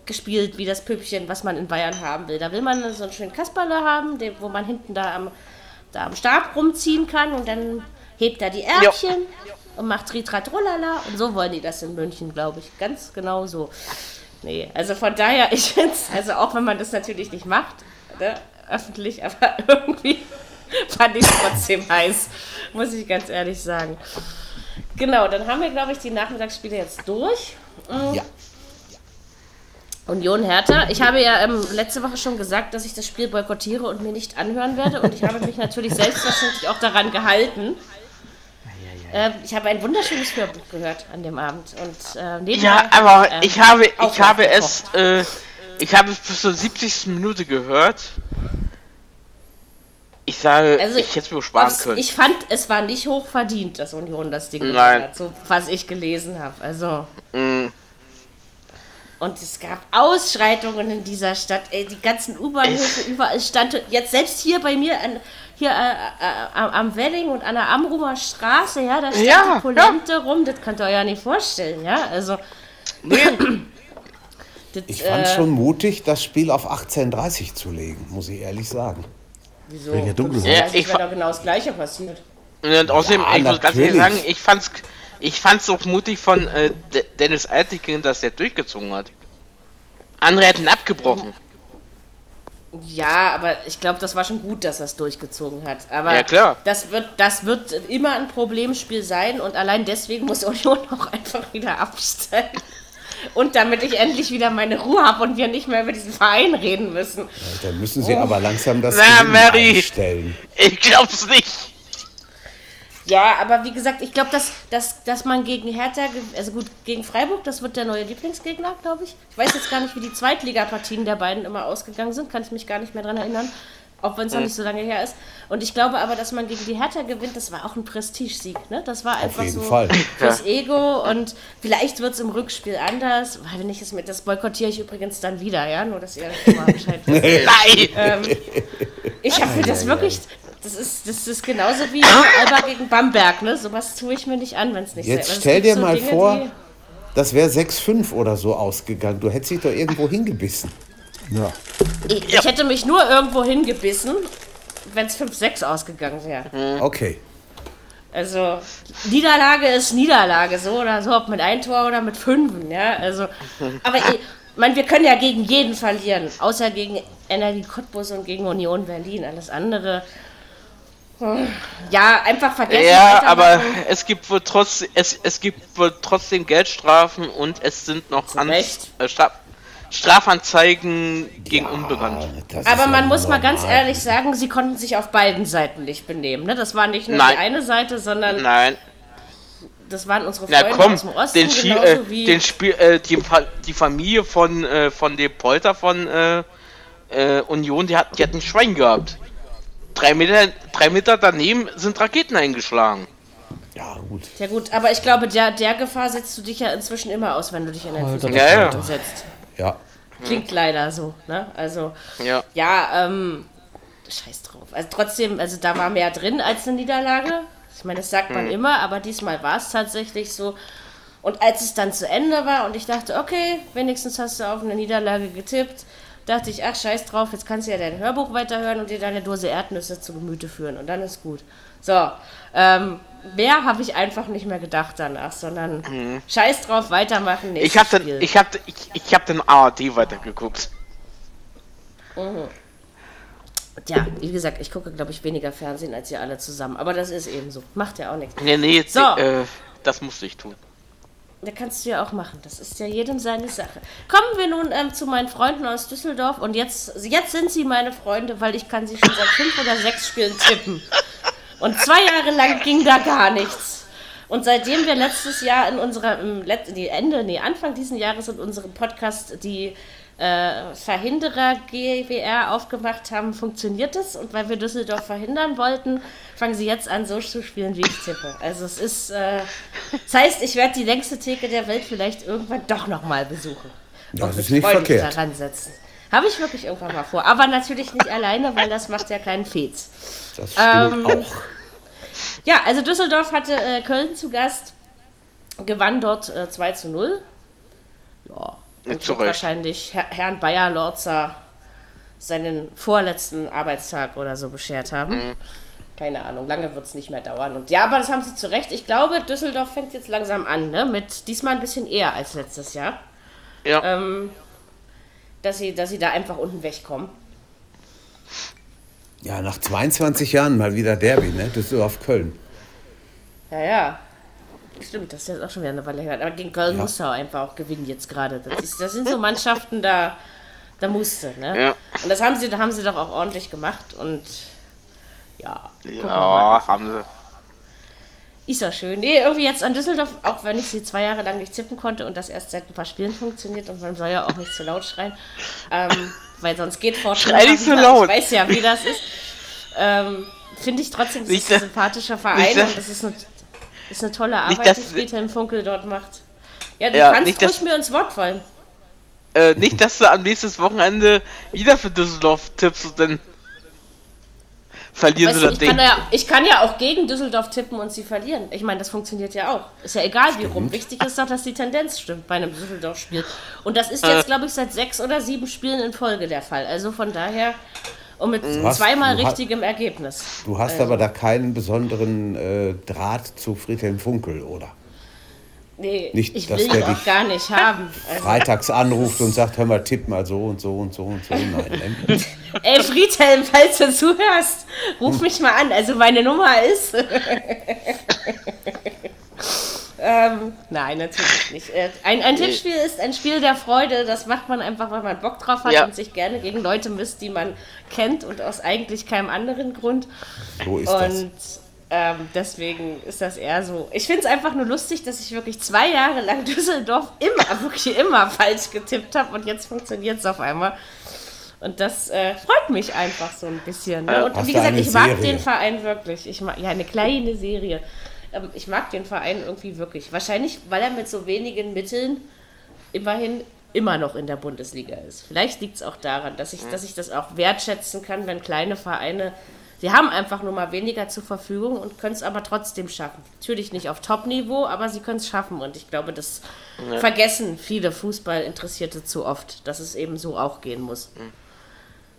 gespielt wie das Püppchen, was man in Bayern haben will. Da will man so einen schönen Kasperle haben, den, wo man hinten da am, da am Stab rumziehen kann und dann hebt er die Ärmchen und macht Tritrat-Rollala und so wollen die das in München, glaube ich. Ganz genau so. Nee, also von daher, *laughs* ich finde also auch wenn man das natürlich nicht macht, ne, öffentlich, aber *laughs* irgendwie *laughs* fand ich trotzdem heiß, muss ich ganz ehrlich sagen. Genau, dann haben wir, glaube ich, die Nachmittagsspiele jetzt durch. ja. Union Hertha. Ich habe ja ähm, letzte Woche schon gesagt, dass ich das Spiel boykottiere und mir nicht anhören werde. Und ich habe mich natürlich selbstverständlich auch daran gehalten. Ähm, ich habe ein wunderschönes Hörbuch gehört an dem Abend. Und, äh, Ja, aber ähm, ich habe, ich habe es, äh, ich habe es bis zur 70. Minute gehört. Ich sage, Also, ich hätte es mir sparen können. Ich fand, es war nicht hoch verdient, dass Union das Ding gewonnen Nein. hat, so was ich gelesen habe. Also. Mm. Und es gab Ausschreitungen in dieser Stadt. Ey, die ganzen U-Bahnhöfe, überall stand. Jetzt selbst hier bei mir an, hier äh, äh, am- Welling und an der Amrumer Straße, ja, da stand Ja, die Polente rum. Das könnt ihr euch ja nicht vorstellen, ja. Also. das, Ich fand äh, schon mutig, das Spiel auf 18.30 zu legen, muss ich ehrlich sagen. Wieso? Wegen der Dunkelheit. Ja, ich fa- doch genau das Gleiche passiert. Und außerdem, Ja, ich muss ganz ehrlich sagen, ich fand's, ich fand's auch mutig von äh, De- Dennis Altikin, dass der durchgezogen hat. Andere hätten abgebrochen. Ja, aber ich glaube, das war schon gut, dass er es durchgezogen hat. Aber Ja, klar. Das, wird, das wird immer ein Problemspiel sein und allein deswegen muss Union *laughs* auch einfach wieder abstellen. Und damit ich endlich wieder meine Ruhe habe und wir nicht mehr über diesen Verein reden müssen. Ja, Dann müssen sie aber langsam das Na, Mary. einstellen. Ich glaub's nicht. Ja, aber wie gesagt, ich glaube, dass, dass, dass man gegen Hertha, also gut, gegen Freiburg, das wird der neue Lieblingsgegner, glaube ich. Ich weiß jetzt gar nicht, wie die Zweitligapartien der beiden immer ausgegangen sind, kann ich mich gar nicht mehr dran erinnern, auch wenn es noch nicht so lange her ist. Und ich glaube aber, dass man gegen die Hertha gewinnt, das war auch ein Prestigesieg, ne? Das war einfach jeden so Fall. fürs Ego und vielleicht wird es im Rückspiel anders, weil wenn ich es mit, das boykottiere ich übrigens dann wieder, ja, nur dass ihr mal *laughs* Bescheid wisst. Nein. Ähm, ich habe mir das wirklich, das ist, das ist genauso wie Alba gegen Bamberg, ne? Sowas tue ich mir nicht an, wenn es nicht Jetzt es stell dir so mal Dinge, vor, das wäre 6-5 oder so ausgegangen. Du hättest dich doch irgendwo hingebissen. Ja. Ich, ich hätte mich nur irgendwo hingebissen, wenn es 5-6 ausgegangen wäre. Okay. Also, Niederlage ist Niederlage, so oder so, ob mit ein Tor oder mit fünfen, ja. Also, aber ich meine, wir können ja gegen jeden verlieren, außer gegen NRW Cottbus und gegen Union Berlin. Alles andere. Ja, einfach vergessen. Ja, aber es gibt wohl trotz, es, es gibt wohl trotzdem Geldstrafen und es sind noch An Recht. äh, Straf Strafanzeigen gegen Ah, Unbekannt. Aber ja man muss mal ganz normal. ehrlich sagen, sie konnten sich auf beiden Seiten nicht benehmen. Ne? Das war nicht nur Nein. die eine Seite, sondern Nein, das waren unsere na Freunde komm, aus dem Osten, den genauso äh, wie den Spiel, äh, die, Fa- die Familie von äh, von dem Polter von äh, äh, Union, die hat, die hat ein Schwein gehabt. Drei Meter, drei Meter daneben sind Raketen eingeschlagen. Ja, gut. Ja gut, aber ich glaube, der, der Gefahr setzt du dich ja inzwischen immer aus, wenn du dich in den Alter, Fußball Ja, ja. setzt. Ja. Klingt leider so, ne? Also, Ja. ja, ähm, scheiß drauf. Also trotzdem, also da war mehr drin als eine Niederlage. Ich meine, das sagt man Hm. immer, aber diesmal war es tatsächlich so. Und als es dann zu Ende war und ich dachte, okay, wenigstens hast du auf eine Niederlage getippt, dachte ich, ach scheiß drauf, jetzt kannst du ja dein Hörbuch weiterhören und dir deine Dose Erdnüsse zu Gemüte führen und dann ist gut. So, ähm, mehr habe ich einfach nicht mehr gedacht danach, sondern scheiß drauf, weitermachen, Mhm. Ich hab dann, Spiel. ich hab, ich, ich hab den ARD weitergeguckt. Ja, wie gesagt, ich gucke, glaube ich, weniger Fernsehen als ihr alle zusammen. Aber das ist eben so. Macht ja auch nichts. Nee, nee, So. äh, das musste ich tun. Da kannst du ja auch machen. Das ist ja jedem seine Sache. Kommen wir nun ähm, zu meinen Freunden aus Düsseldorf. Und jetzt, jetzt sind sie meine Freunde, weil ich kann sie schon seit fünf oder sechs Spielen tippen. *laughs* Und zwei Jahre lang ging da gar nichts. Und seitdem wir letztes Jahr in unserer, im Let die Ende, nee, Anfang diesen Jahres in unserem Podcast die äh, Verhinderer GWR aufgemacht haben, funktioniert es. Und weil wir Düsseldorf verhindern wollten, fangen sie jetzt an, so zu spielen, wie ich tippe. Also es ist, äh, das heißt, ich werde die längste Theke der Welt vielleicht irgendwann doch nochmal besuchen. Das Und ist mich nicht verkehrt. daran setzen. Habe ich wirklich irgendwann mal vor. Aber natürlich nicht alleine, weil das macht ja keinen Fez. Das stimmt Ähm, auch. Ja, also Düsseldorf hatte äh, Köln zu Gast, gewann dort äh, 2 zu 0. Ja, und wahrscheinlich Herr, Herrn Bayer Lorzer seinen vorletzten Arbeitstag oder so beschert haben. Mhm. Keine Ahnung, lange wird es nicht mehr dauern. Und ja, aber das haben sie zu Recht. Ich glaube, Düsseldorf fängt jetzt langsam an, ne? Mit diesmal ein bisschen eher als letztes Jahr. Ja. Ähm, dass sie, dass sie da einfach unten wegkommen. Ja, nach 22 Jahren mal wieder Derby, ne? Düsseldorf-Köln. Ja, ja. Stimmt, das ist jetzt auch schon wieder eine Weile her. Aber gegen Köln musste er einfach auch gewinnen jetzt gerade. Das, ist- das sind so *laughs* Mannschaften, da, da musste, ne? Ja. Und das haben sie, da haben sie doch auch ordentlich gemacht und ja. Ja, haben sie. Ist ja schön. Nee, irgendwie jetzt an Düsseldorf, auch wenn ich sie zwei Jahre lang nicht tippen konnte und das erst seit ein paar Spielen funktioniert und man soll ja auch nicht zu laut schreien, ähm, weil sonst geht Fortune Schrei nicht so laut. Ich weiß ja, wie das ist. Ähm, Finde ich trotzdem, das Nicht, ist ein sympathischer Verein nicht, und das ist eine, ist eine tolle Nicht, Arbeit, dass- die Friedhelm Funkel dort macht. Ja, du Ja, kannst nicht, ruhig dass- mir ins Wort fallen. Äh, nicht, dass du am nächsten Wochenende wieder für Düsseldorf tippst und dann verlieren Weißt sie du, das ich, Ding. kann ja, ich kann ja auch gegen Düsseldorf tippen und sie verlieren. Ich meine, das funktioniert ja auch. Ist ja egal, wie rum. Wichtig ist doch, dass die Tendenz stimmt bei einem Düsseldorf-Spiel. Und das ist Äh. jetzt, glaube ich, seit sechs oder sieben Spielen in Folge der Fall. Also von daher, und mit hast- zweimal du hast- richtigem Ergebnis. Du hast aber da keinen besonderen äh, Draht zu Friedhelm Funkel, oder? Nee, Nicht, ich dass will der ihn auch gar nicht haben. Also, Freitags anruft und sagt, hör mal, tipp mal so und so und so und so. Nein, ne? *laughs* ey, Friedhelm, falls du zuhörst, ruf mich mal an. Also meine Nummer ist... *laughs* ähm, nein, natürlich nicht. Äh, Ein, ein Tippspiel ist ein Spiel der Freude. Das macht man einfach, weil man Bock drauf hat Ja. und sich gerne gegen Leute misst, die man kennt und aus eigentlich keinem anderen Grund. So ist das. Ähm, deswegen ist das eher so. Ich finde es einfach nur lustig, dass ich wirklich zwei Jahre lang *laughs* Düsseldorf immer, wirklich immer falsch getippt habe und jetzt funktioniert es auf einmal. Und das äh, freut mich einfach so ein bisschen. Ne? Und Hast wie gesagt, ich mag Serie? den Verein wirklich. Ich mag, ja, eine kleine Serie. Ähm, ich mag den Verein irgendwie wirklich. Wahrscheinlich, weil er mit so wenigen Mitteln immerhin immer noch in der Bundesliga ist. Vielleicht liegt es auch daran, dass ich, dass ich das auch wertschätzen kann, wenn kleine Vereine, sie haben einfach nur mal weniger zur Verfügung und können es aber trotzdem schaffen. Natürlich nicht auf Top-Niveau, aber sie können es schaffen und ich glaube, das vergessen viele Fußballinteressierte zu oft, dass es eben so auch gehen muss.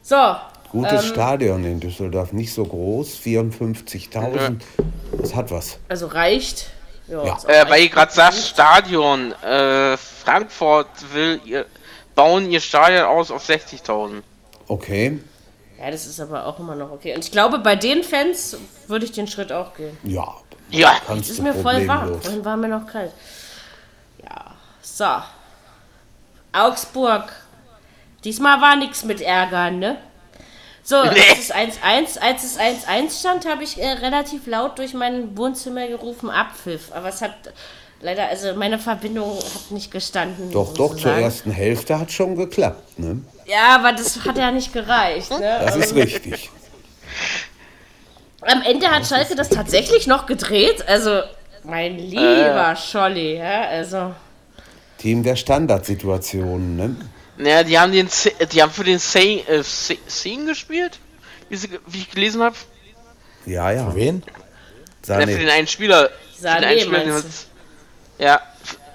So, Gutes ähm, Stadion in Düsseldorf, nicht so groß, 54.000. Das hat was. also reicht. Ja, Ja. Äh, weil ihr gerade sagt, Stadion. Äh, Frankfurt will ihr, bauen ihr Stadion aus auf 60.000. Okay, Ja, das ist aber auch immer noch okay. Und ich glaube, bei den Fans würde ich den Schritt auch gehen. ja. Ja. Es ist mir voll warm. Vorhin war mir noch kalt. Ja, so. Augsburg. Diesmal war nichts mit Ärgern, ne? So, Nee. als es 1-1, als es 1-1 stand, habe ich äh, relativ laut durch mein Wohnzimmer gerufen, Abpfiff. Aber es hat leider, also meine Verbindung hat nicht gestanden. Doch, doch, zur ersten Hälfte hat schon geklappt. Ne? Ja, aber das hat ja nicht gereicht, ne? Das ist richtig. Am Ende hat Schalke das tatsächlich noch gedreht. Also, mein lieber Scholli, ja, also. Team der Standardsituationen. Ne? Naja, die haben den, die haben für den Scene äh, gespielt. wie, sie, wie ich gelesen habe? Ja, ja. Wen? Ja, für den Sané. einen Spieler. Für den Sané, einen Spieler, den Ja,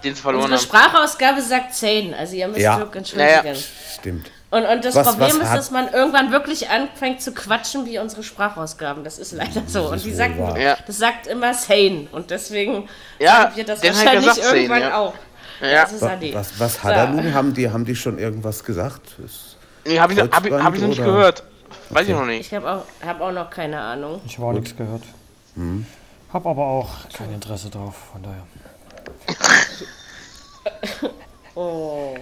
den sie verloren Unsere haben. Sprachausgabe sagt Zane, also ihr müsst Ja. Dirk entschuldigen. Naja. Stimmt. Und, und das Was- Problem was ist, hat- dass man irgendwann wirklich anfängt zu quatschen wie unsere Sprachausgaben. Das ist leider so. Und die sagen. Ja. das sagt immer Sane. Und deswegen Ja, sagen wir das wahrscheinlich gesagt, irgendwann ja. auch. Ja. Das ist Sané. Was, was hat So. er nun? Haben die, haben die schon irgendwas gesagt? Nee, hab ich, hab, ich- hab ich noch nicht oder? gehört. Weiß ich noch nicht. Ich habe auch, hab auch noch keine Ahnung. Ich habe auch nichts gehört. Hab aber auch kein Interesse drauf, von daher. Oh,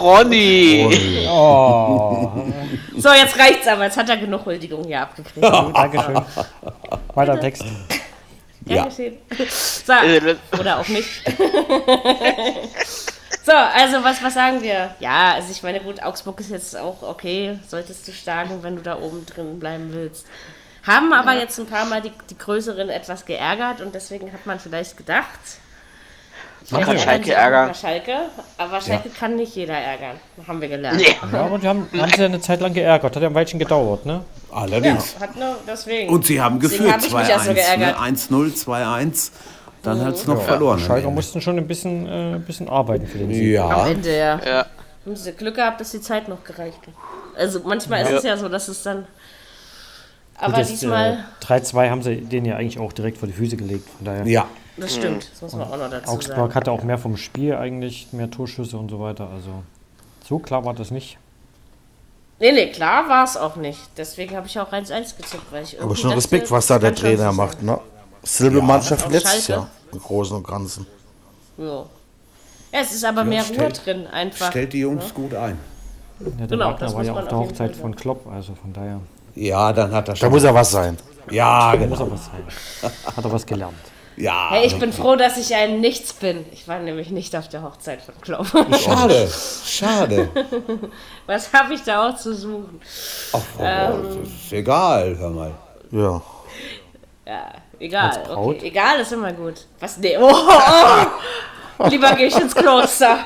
Ronny! So, jetzt reicht's aber. Jetzt hat er genug Huldigung hier abgekriegt. *laughs* Dankeschön. Weiter Text. *laughs* Ja. Dankeschön. So, Äh, oder auch nicht. *laughs* so, also was, was sagen wir? Ja, also ich meine, gut, Augsburg ist jetzt auch okay, solltest du schlagen, wenn du da oben drin bleiben willst. Haben aber jetzt ein paar Mal die, die Größeren etwas geärgert und deswegen hat man vielleicht gedacht, Man kann Schalke ärgern. Schalke, aber Schalke kann nicht jeder ärgern, haben wir gelernt. Ja, aber die haben, haben sie ja eine Zeit lang geärgert. Hat ja ein Weilchen gedauert, ne? allerdings. Hat nur deswegen. Und sie haben Deswegen geführt. hab ich mich ja so 2-1. geärgert. Ne? 1-0, 2-1. Dann hat es noch verloren. am Schalke mussten schon ein bisschen, äh, ein bisschen arbeiten für den Sieg. Am Ja, Ende, ja. Ja. Haben sie Glück gehabt, dass die Zeit noch gereicht hat. Also manchmal ist Ja. es ja so, dass es dann. Aber Das, diesmal, Äh, 3-2 haben sie den ja eigentlich auch direkt vor die Füße gelegt. Von daher. ja. das stimmt, das muss man auch noch dazu Augsburg sagen. hatte auch mehr vom Spiel eigentlich, mehr Torschüsse und so weiter. Also so klar war das nicht. Nee, nee, klar war es auch nicht. Deswegen habe ich auch 1-1 gezückt, weil ich Aber schon dachte, Respekt, was da der Trainer macht, ne? Silbe Mannschaft Auf letztes Schalke. Jahr. Im Großen und Ganzen. Ja. ja, es ist aber mehr Ruhe stellt- drin einfach. Stellt die Jungs gut ein. Ja, der Genau, Wagner das war ja auf der Hochzeit von Klopp, also von daher Ja, dann hat er Da schon. muss ja was sein. ja, muss genau. er was sein. *laughs* Hat er was gelernt. Ja, Hey, ich bin froh, dass ich ein Nichts bin. Ich war nämlich nicht auf der Hochzeit von Klopp. schade. Schade. *laughs* Was habe ich da auch zu suchen? Ach, Ähm. das ist egal, hör mal. Ja. Ja, egal. Als Braut? Okay, egal ist immer gut. Was? Nee. Oh, oh. Lieber gehe ich ins Kloster.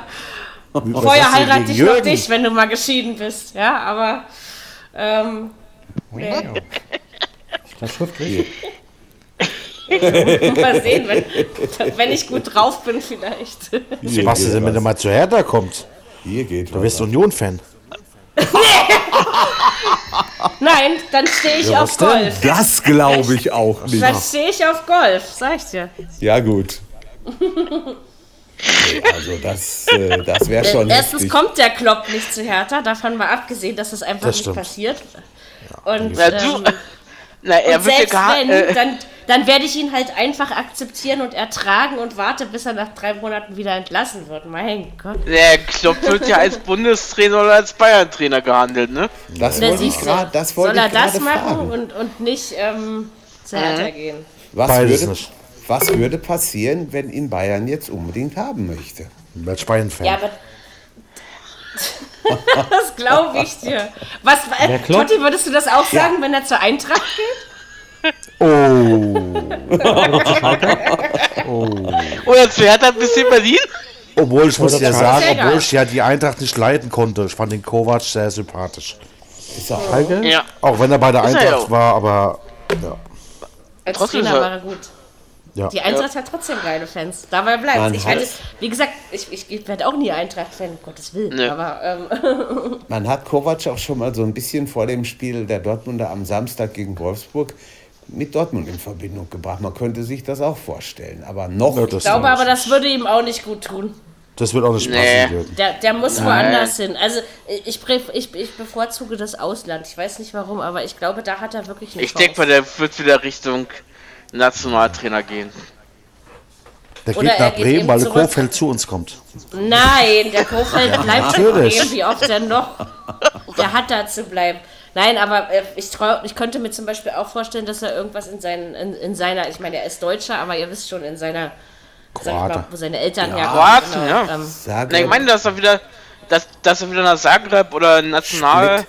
Vorher heirate ich noch dich, wenn du mal geschieden bist. Ja, aber. Ähm, Ist das schriftlich? mal sehen, wenn, wenn ich gut drauf bin, vielleicht. Ist denn, wenn er mal zu Hertha kommt? Hier geht Du bist Union-Fan. Nein, dann stehe ich Ja, auf was denn? Golf. Das glaube ich auch nicht. Dann stehe ich auf Golf, sag ich dir. Ja, gut. Also, das, äh, das wäre schon Erstens heftig. kommt der Klopp nicht zu Hertha, davon mal abgesehen, dass das einfach Das nicht stimmt. passiert. Und du, ähm, *laughs* na, er Und wird ja selbst wenn, äh, dann, dann werde ich ihn halt einfach akzeptieren und ertragen und warte, bis er nach drei Monaten wieder entlassen wird. Mein Gott. Der Klopp wird ja als Bundestrainer oder als Bayern-Trainer gehandelt, ne? Das Da wollte ich gerade das soll wollte er ich das gerade machen fragen. und, und nicht ähm, zu Hertha gehen? Was Beides würde, nicht. was würde passieren, wenn ihn Bayern jetzt unbedingt haben möchte? Als Bayern-Fan. Ja, aber. *laughs* das glaube ich dir. Was, äh? Totti, würdest du das auch sagen, wenn er zur Eintracht geht? *laughs* Oder zu Hertha bis in Berlin? Obwohl, ich muss ja sagen, obwohl ich ja die Eintracht nicht leiden konnte. Ich fand den Kovac sehr sympathisch. Ist auch Schalke? Ja. Auch wenn er bei der Ist er ja Eintracht war, aber ja. Als Trotzdem Trainer er- war er gut. Ja. Die Eintracht hat trotzdem geile Fans. Dabei bleibt Man Ich hat- werde, wie gesagt, ich, ich werde auch nie Eintracht-Fan, um Gottes Willen. Nee. Aber ähm, *laughs* Man hat Kovac auch schon mal so ein bisschen vor dem Spiel der Dortmunder am Samstag gegen Wolfsburg mit Dortmund in Verbindung gebracht. Man könnte sich das auch vorstellen. Aber noch Ja, das, ich glaube aber, das würde ihm auch nicht gut tun. das wird auch nicht Nee. passen würden. Der, der muss woanders hin. Also ich, ich, ich bevorzuge das Ausland. Ich weiß nicht warum, aber ich glaube, da hat er wirklich eine Ich denke mal, der wird wieder Richtung Nationaltrainer gehen. Der Oder geht er nach geht Bremen, weil der. Kofeld zu uns kommt. Nein, der *laughs* Kofeld bleibt in natürlich. Bremen, wie oft denn noch? *laughs* Der hat da zu bleiben. Nein, aber äh, ich, trau, ich könnte mir zum Beispiel auch vorstellen, dass er irgendwas in, seinen, in, in seiner, ich meine, er ist Deutscher, aber ihr wisst schon, in seiner, sag ich mal, wo seine Eltern herkommen. Kroaten, ja. Ähm, Na, ich meine, dass er wieder, dass, dass er wieder nach Zagreb oder National.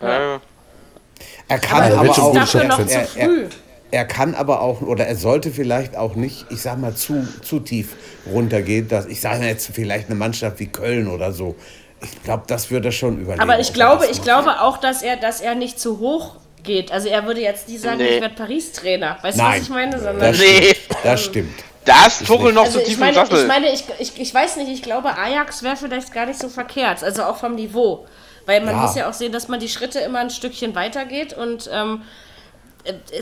Äh, er kann Aber er aber, auch dafür noch zu er, früh. er, er kann aber auch oder er sollte vielleicht auch nicht, ich sag mal zu zu tief runtergehen, dass ich sage jetzt vielleicht eine Mannschaft wie Köln oder so. Ich glaube, das würde er schon überlegen. Aber ich glaube, ich glaube auch, dass er, dass er nicht zu hoch geht. Also er würde jetzt nie sagen, Nee. ich werde Paris-Trainer. Weißt du, Nein. was ich meine? Sondern Das Nee. stimmt. Das stimmt. Da ist Tuchel noch also so ich tief im meine, Sattel. ich meine, ich, ich, ich weiß nicht, ich glaube, Ajax wäre vielleicht gar nicht so verkehrt, also auch vom Niveau. Weil man Ja. muss ja auch sehen, dass man die Schritte immer ein Stückchen weitergeht und ähm, äh,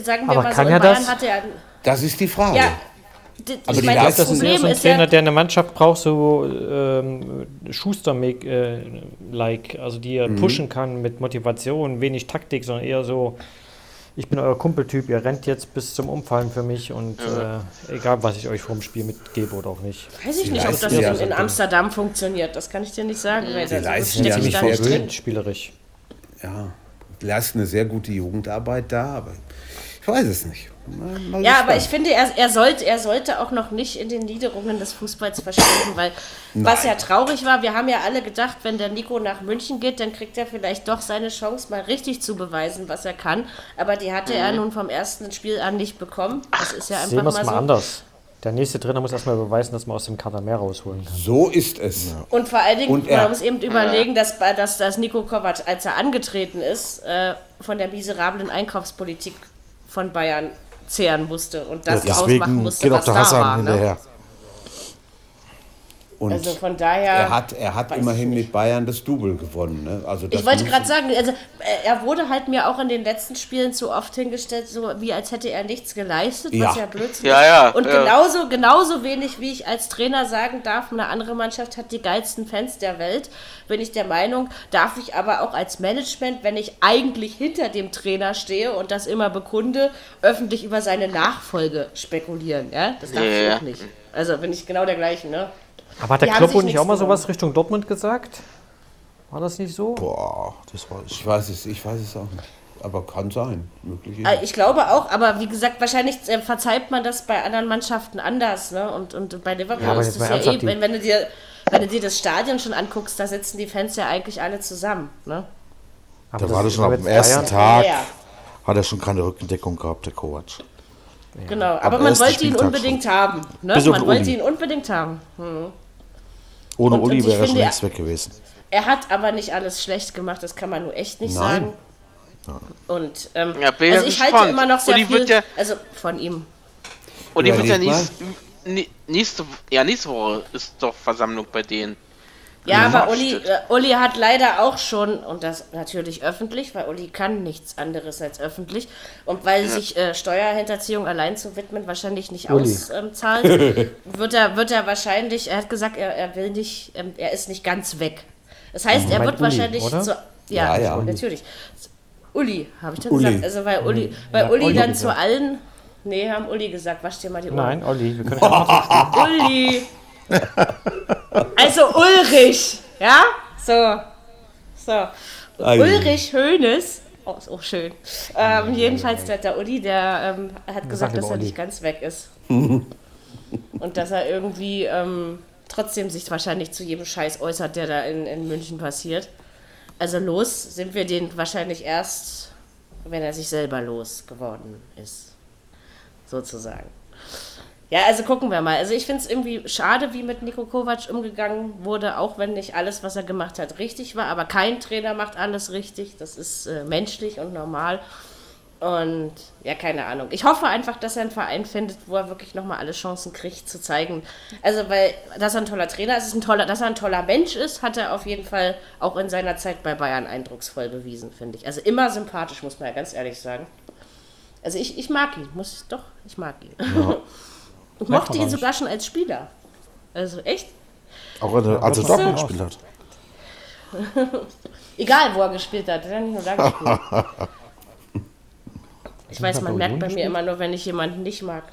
sagen wir Aber mal so, kann in er Bayern das? hat er. Das ist die Frage. Ja, Aber ich die meine, das Das ist eher Problem so ein ist Trainer, ja, der eine Mannschaft braucht, so ähm, Schuster-like, also die er Mhm. pushen kann mit Motivation, wenig Taktik, sondern eher so, ich bin euer Kumpeltyp, ihr rennt jetzt bis zum Umfallen für mich und äh, egal, was ich euch vom Spiel mitgebe oder auch nicht. weiß ich nicht, ob das ja in, Amsterdam funktioniert. Das kann ich dir nicht sagen. Weil so leisten ja ich nicht drin. spielerisch. Ja, leisten eine sehr gute Jugendarbeit da, aber ich weiß es nicht. Mal, mal Ja, aber ich finde, er, er, sollte, er sollte auch noch nicht in den Niederungen des Fußballs verschwinden, weil was ja traurig war, wir haben ja alle gedacht, wenn der Nico nach München geht, dann kriegt er vielleicht doch seine Chance, mal richtig zu beweisen, was er kann. Aber die hatte er nun vom ersten Spiel an nicht bekommen. Das ist ja einfach Sehen wir es mal mal so. anders. Der nächste Trainer muss erstmal beweisen, dass man aus dem Kader mehr rausholen kann. So ist es. Und vor allen Dingen, Und er- man muss eben überlegen, dass, dass, dass Nico Kovac, als er angetreten ist, äh, von der miserablen Einkaufspolitik von Bayern zehren musste und das ausmachen Deswegen musste, geht auch was der da Hassan war. Ne? hinterher. Und Also von daher. er hat, er hat immerhin mit Bayern das Double gewonnen. Ne? Also das Ich wollte gerade sagen, also äh, er wurde halt mir auch in den letzten Spielen zu oft hingestellt, so wie als hätte er nichts geleistet, was Ja. ja Blödsinn Ja, ist. ja, Und ja. genauso, genauso wenig, wie ich als Trainer sagen darf, eine andere Mannschaft hat die geilsten Fans der Welt, bin ich der Meinung, darf ich aber auch als Management, wenn ich eigentlich hinter dem Trainer stehe und das immer bekunde, öffentlich über seine Nachfolge spekulieren. Ja? Das darf Ja, ich ja. auch nicht. Also bin ich genau der gleichen, ne? Aber hat der sich nicht auch mal sowas Richtung Dortmund gesagt? War das nicht so? Boah, das war ich. Ich weiß es, ich weiß es auch nicht. Aber kann sein, möglich. ist. Äh, Ich glaube auch, aber wie gesagt, wahrscheinlich äh, verzeiht man das bei anderen Mannschaften anders. Ne? Und, und bei Liverpool Ja, aber ist mal ja eh, wenn, wenn, du dir, wenn du dir das Stadion schon anguckst, da sitzen die Fans ja eigentlich alle zusammen. Ne? Aber Da war das schon aber am jetzt ersten Bayern- Tag, Ja. hat er schon keine Rückendeckung gehabt, der Kovac. Genau, aber man ersten wollte ihn Spieltag unbedingt haben. Ne? Man den wollte ihn unbedingt haben. Ohne Und- Uli wäre er schon längst weg gewesen. Er hat aber nicht alles schlecht gemacht, das kann man nur echt nicht Nein. sagen. Und ähm, Ja, bin also ja ich halte gespannt. immer noch sehr Uli viel, wird ja- also von ihm. Und die wird ja nächst, nächste, ja, nächste Woche ist doch Versammlung bei denen. Ja, Ja, aber Uli, stimmt. äh, Uli hat leider auch schon, und das natürlich öffentlich, weil Uli kann nichts anderes als öffentlich, und weil sich äh, Steuerhinterziehung allein zu widmen wahrscheinlich nicht Uli. auszahlt, *laughs* wird, er, wird er wahrscheinlich, er hat gesagt, er, er will nicht, ähm, er ist nicht ganz weg. Das heißt, er meint wird Uli, wahrscheinlich oder? zu, ja, Ja, ja. natürlich. Uli, habe ich doch Uli. gesagt. Also weil Uli, weil Ja, Uli Uli dann zu allen, nee, haben Uli gesagt, wasch dir mal die Ohren. Nein, Olli, wir können *laughs* auch Uli. Also Ulrich, ja? So. So. Ei. Ulrich Hoeneß. Oh, ist auch schön. Ähm, jedenfalls der, der Uli, der ähm, hat gesagt, lieber dass er Uli. nicht ganz weg ist. *laughs* Und dass er irgendwie ähm, trotzdem sich wahrscheinlich zu jedem Scheiß äußert, der da in, in München passiert. Also los sind wir den wahrscheinlich erst, wenn er sich selber los geworden ist. Sozusagen. Ja, also gucken wir mal. Also ich finde es irgendwie schade, wie mit Niko Kovac umgegangen wurde, auch wenn nicht alles, was er gemacht hat, richtig war. Aber kein Trainer macht alles richtig. Das ist äh, menschlich und normal. Und ja, keine Ahnung. Ich hoffe einfach, dass er einen Verein findet, wo er wirklich nochmal alle Chancen kriegt, zu zeigen. Also, weil, dass er ein toller Trainer ist, ist ein toller, dass er ein toller Mensch ist, hat er auf jeden Fall auch in seiner Zeit bei Bayern eindrucksvoll bewiesen, finde ich. Also immer sympathisch, muss man ja ganz ehrlich sagen. Also ich, ich mag ihn, muss ich doch, ich mag ihn. *laughs* Ich mochte ihn sogar schon als Spieler. Also echt? Auch als er- als er das Dortmund gespielt hat. *laughs* Egal, wo er gespielt hat, er hat nicht nur da gespielt. *laughs* Ich weiß, man merkt bei mir immer nur, wenn ich jemanden nicht mag.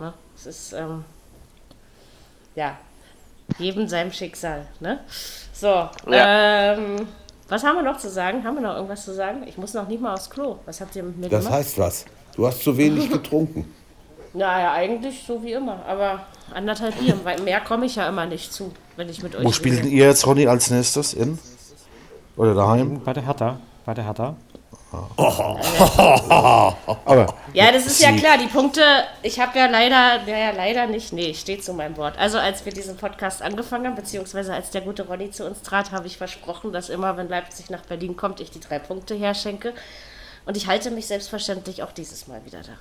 Ne? Es ist, ähm, ja, jedem seinem Schicksal. Ne? So, ähm, was haben wir noch zu sagen? Haben wir noch irgendwas zu sagen? Ich muss noch nicht mal aufs Klo. Was habt ihr mit mir Das gemacht? heißt was. Du hast zu wenig *laughs* getrunken. Naja, eigentlich so wie immer. Aber anderthalb Bier, weil mehr komme ich ja immer nicht zu, wenn ich mit euch Wo spielt ihr jetzt, Ronny, als nächstes? In? Oder daheim? bei der Hertha. Bei der Hertha. *laughs* Aber Ja, das ist ja klar. Die Punkte, ich habe ja leider, naja, leider nicht, nee, ich stehe zu meinem Wort. Also als wir diesen Podcast angefangen haben, beziehungsweise als der gute Ronny zu uns trat, habe ich versprochen, dass immer, wenn Leipzig nach Berlin kommt, ich die drei Punkte herschenke. Und ich halte mich selbstverständlich auch dieses Mal wieder daran.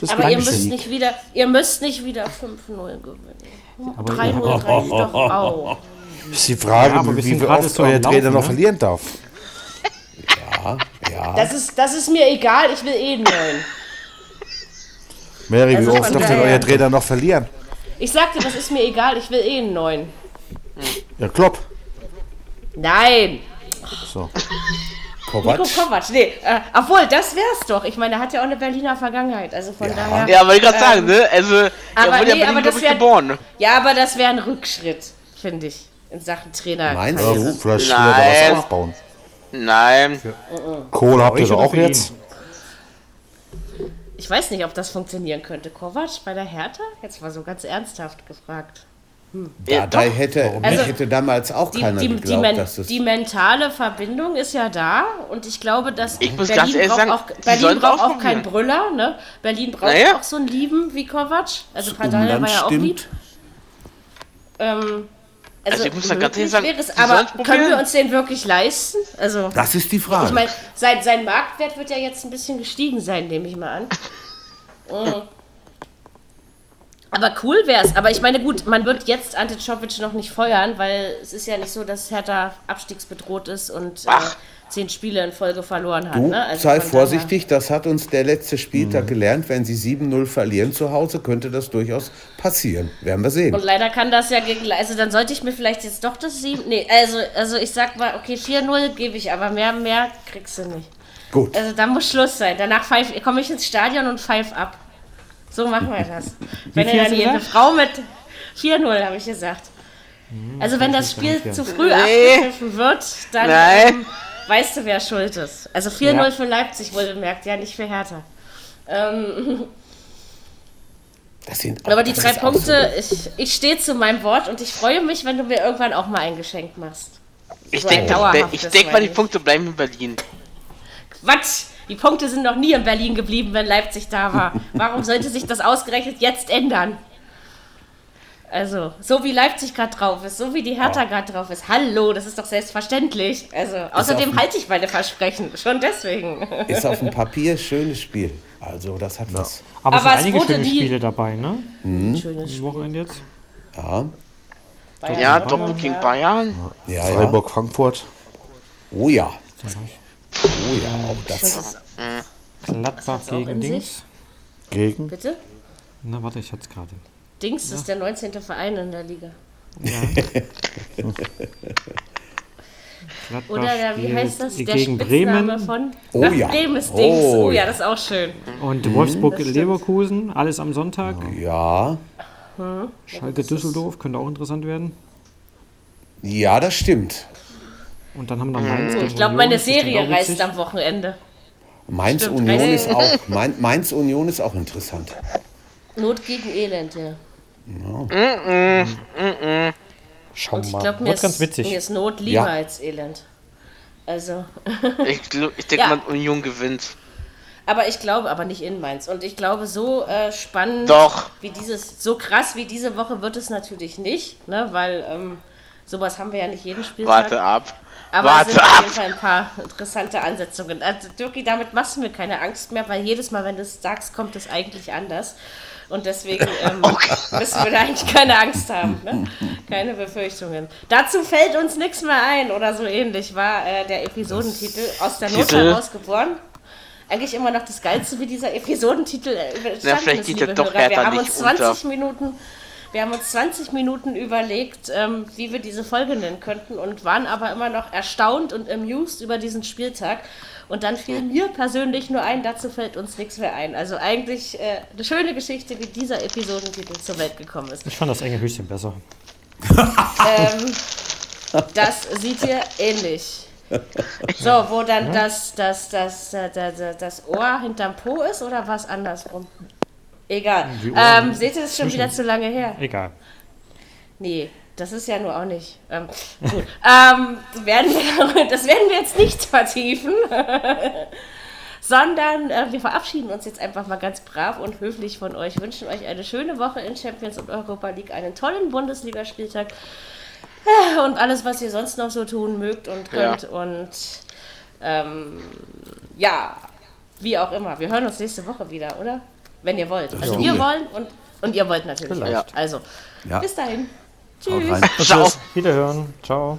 Das Aber ihr müsst nicht wieder, ihr müsst nicht wieder 5-0 gewinnen. 3-0 reicht doch auch. ist die Frage, Ja, wie, wie oft euer Trainer Laufen, noch ne? verlieren darf. Ja, Das ist, das ist mir egal, ich will eh einen neuen. Mary, wie Also oft darf denn euer Trainer noch verlieren? Ich sagte, das ist mir egal, ich will eh einen neuen. Ja, Klopp. Nein! So. Kovac. Nico Kovac, nee, äh, obwohl, das wär's doch. Ich meine, er hat ja auch eine Berliner Vergangenheit, also von daher. Ja, wollte ich gerade sagen, ne? Also, er aber wurde ja nee, Berlin, aber das ich, wär- geboren. Ja, aber das wäre ein Rückschritt, finde ich, in Sachen Trainer. Meinst Ja, du? vielleicht will er Nein. da was aufbauen. Nein. Kohl habt ihr doch auch ihn? jetzt. Ich weiß nicht, ob das funktionieren könnte. Kovac bei der Hertha? Jetzt mal so ganz ernsthaft gefragt. Ja, da hätte, Also, hätte damals auch Die, keiner die, die, geglaubt, men dass das. die mentale Verbindung ist ja da und ich glaube, dass Ich Berlin braucht sagen, auch, die Berlin braucht auch keinen Brüller, ne? Berlin braucht Naja. auch so einen Lieben wie Kovac. Also Pardal Umland war ja auch lieb. Ähm, also, Also ich muss da ganz ehrlich sagen, es, die aber können wir uns den wirklich leisten? Also Das ist die Frage. ich meine, sein, sein Marktwert wird ja jetzt ein bisschen gestiegen sein, nehme ich mal an. *laughs* Mhm. Aber cool wäre es. Aber ich meine, gut, man wird jetzt Ante Czovic noch nicht feuern, weil es ist ja nicht so, dass Hertha abstiegsbedroht ist und äh, zehn Spiele in Folge verloren hat. du, ne? Also sei vorsichtig, das hat uns der letzte Spieltag gelernt. Wenn sie 7-0 verlieren zu Hause, könnte das durchaus passieren. Werden wir sehen. Und leider kann das ja gegen. Also dann sollte ich mir vielleicht jetzt doch das sieben. Nee, also, also ich sag mal, okay, 4-0 gebe ich, aber mehr, mehr kriegst du nicht. Gut. Also da muss Schluss sein. Danach pfeif- komme ich ins Stadion und pfeif ab. So machen wir das. wenn er dann eine? Frau mit 4-0, habe ich gesagt. Also wenn das Spiel nicht, ja. zu früh Nee. wird, dann ähm, weißt du, wer schuld ist. Also 4-0 Ja. für Leipzig wohlgemerkt, ja nicht für Hertha. Ähm, Das sind, aber die das drei Punkte, ich, ich stehe zu meinem Wort und ich freue mich, wenn du mir irgendwann auch mal ein Geschenk machst. Ich So denke, denk mal, die. Punkte bleiben in Berlin. Quatsch! Die Punkte sind noch nie in Berlin geblieben, wenn Leipzig da war. *laughs* Warum sollte sich das ausgerechnet jetzt ändern? Also, so wie Leipzig gerade drauf ist, so wie die Hertha gerade drauf ist. Hallo, das ist doch selbstverständlich. Also, außerdem halte ich meine Versprechen. Schon deswegen. ist auf dem *laughs* Papier ein schönes Spiel. Also das hat was. Aber, es Aber sind es einige wurde schöne Spiele dabei, ne? Schönes Am Wochenende jetzt. Ja, Bayern. Ja, Doppel gegen Bayern. ja, ja. Freiburg, Frankfurt. Oh ja. Oh ja, auch das. Gladbach auch gegen in Dings. Gegen. Bitte? Na, warte, ich hatte es gerade. Dings ist der 19. Verein in der Liga. *laughs* Gladbach Oder der, wie heißt das? Der gegen Spitzname Bremen von? Oh ja. Bremen ist Dings. Oh Oh, ja, ja. das ist auch schön. und Wolfsburg das stimmt. Leverkusen, alles am Sonntag. Ja, Schalke Düsseldorf könnte auch interessant werden. ja, das stimmt. Und dann haben wir noch Mainz. Ich glaube, meine ist Serie witzig. am Wochenende. Mainz Stimmt, Union ist auch *laughs* Main, Mainz Union ist auch interessant. Not gegen Elend, ja. Schauen Und wir ich mal. glaube, mir, Wird ganz ist- witzig. mir ist Not lieber Ja. als Elend. Also, *laughs* Ich, ich denke Ja. mal, Union gewinnt. aber ich glaube, aber nicht in Mainz. Und ich glaube, so äh, spannend Doch. wie dieses, so krass wie diese Woche wird es natürlich nicht, ne? Weil ähm, sowas haben wir ja nicht jeden Spieltag. Warte ab. Aber Warte es sind auf jeden Fall ein paar interessante Ansetzungen. Also, Dirki, damit machst du mir keine Angst mehr, weil jedes Mal, wenn du es sagst, kommt es eigentlich anders. Und deswegen *laughs* ähm, müssen wir da eigentlich keine Angst haben. Ne? Keine Befürchtungen. Dazu fällt uns nichts mehr ein oder so ähnlich, war äh, der Episodentitel aus der Not Titel. heraus geboren. Eigentlich immer noch das Geilste, wie dieser Episodentitel äh, entstanden vielleicht ist, geht liebe Hörer. Wir haben uns 20 unter. Minuten wir haben uns 20 Minuten überlegt, ähm, wie wir diese Folge nennen könnten und waren aber immer noch erstaunt und amused über diesen Spieltag. Und dann fiel *laughs* mir persönlich nur ein, dazu fällt uns nichts mehr ein. Also eigentlich äh, eine schöne Geschichte, wie dieser Episodentitel zur Welt gekommen ist. Ich fand das enge Höchstchen besser. *laughs* Ähm, das sieht ihr ähnlich. So, wo dann das, das, das, das, das, das Ohr hinterm Po ist oder was andersrum? Egal. Ähm, seht ihr, das ist schon wieder zu lange her. Egal. Nee, das ist ja nur auch nicht. Ähm, gut. *laughs* ähm, werden wir, *laughs* das werden wir jetzt nicht vertiefen. *laughs* sondern äh, wir verabschieden uns jetzt einfach mal ganz brav und höflich von euch, wünschen euch eine schöne Woche in Champions und Europa League, einen tollen Bundesligaspieltag äh, und alles, was ihr sonst noch so tun mögt und könnt. Ja. Und ähm, ja, wie auch immer. Wir hören uns nächste Woche wieder, oder? Wenn ihr wollt. Also wir wollen und, und ihr wollt natürlich. Vielleicht. auch. Also, Ja. bis dahin. Tschüss. rein. Ciao. Wiederhören. Ciao.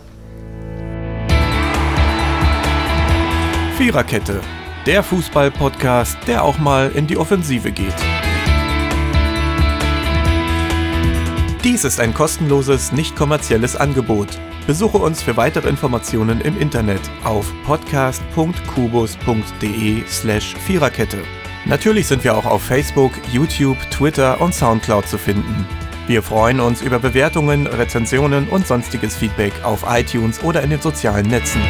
Viererkette, der Fußball-Podcast, der auch mal in die Offensive geht. Dies ist ein kostenloses, nicht kommerzielles Angebot. Besuche uns für weitere Informationen im Internet auf podcast.kubus.de slash Viererkette. Natürlich sind wir auch auf Facebook, YouTube, Twitter und Soundcloud zu finden. Wir freuen uns über Bewertungen, Rezensionen und sonstiges Feedback auf iTunes oder in den sozialen Netzen.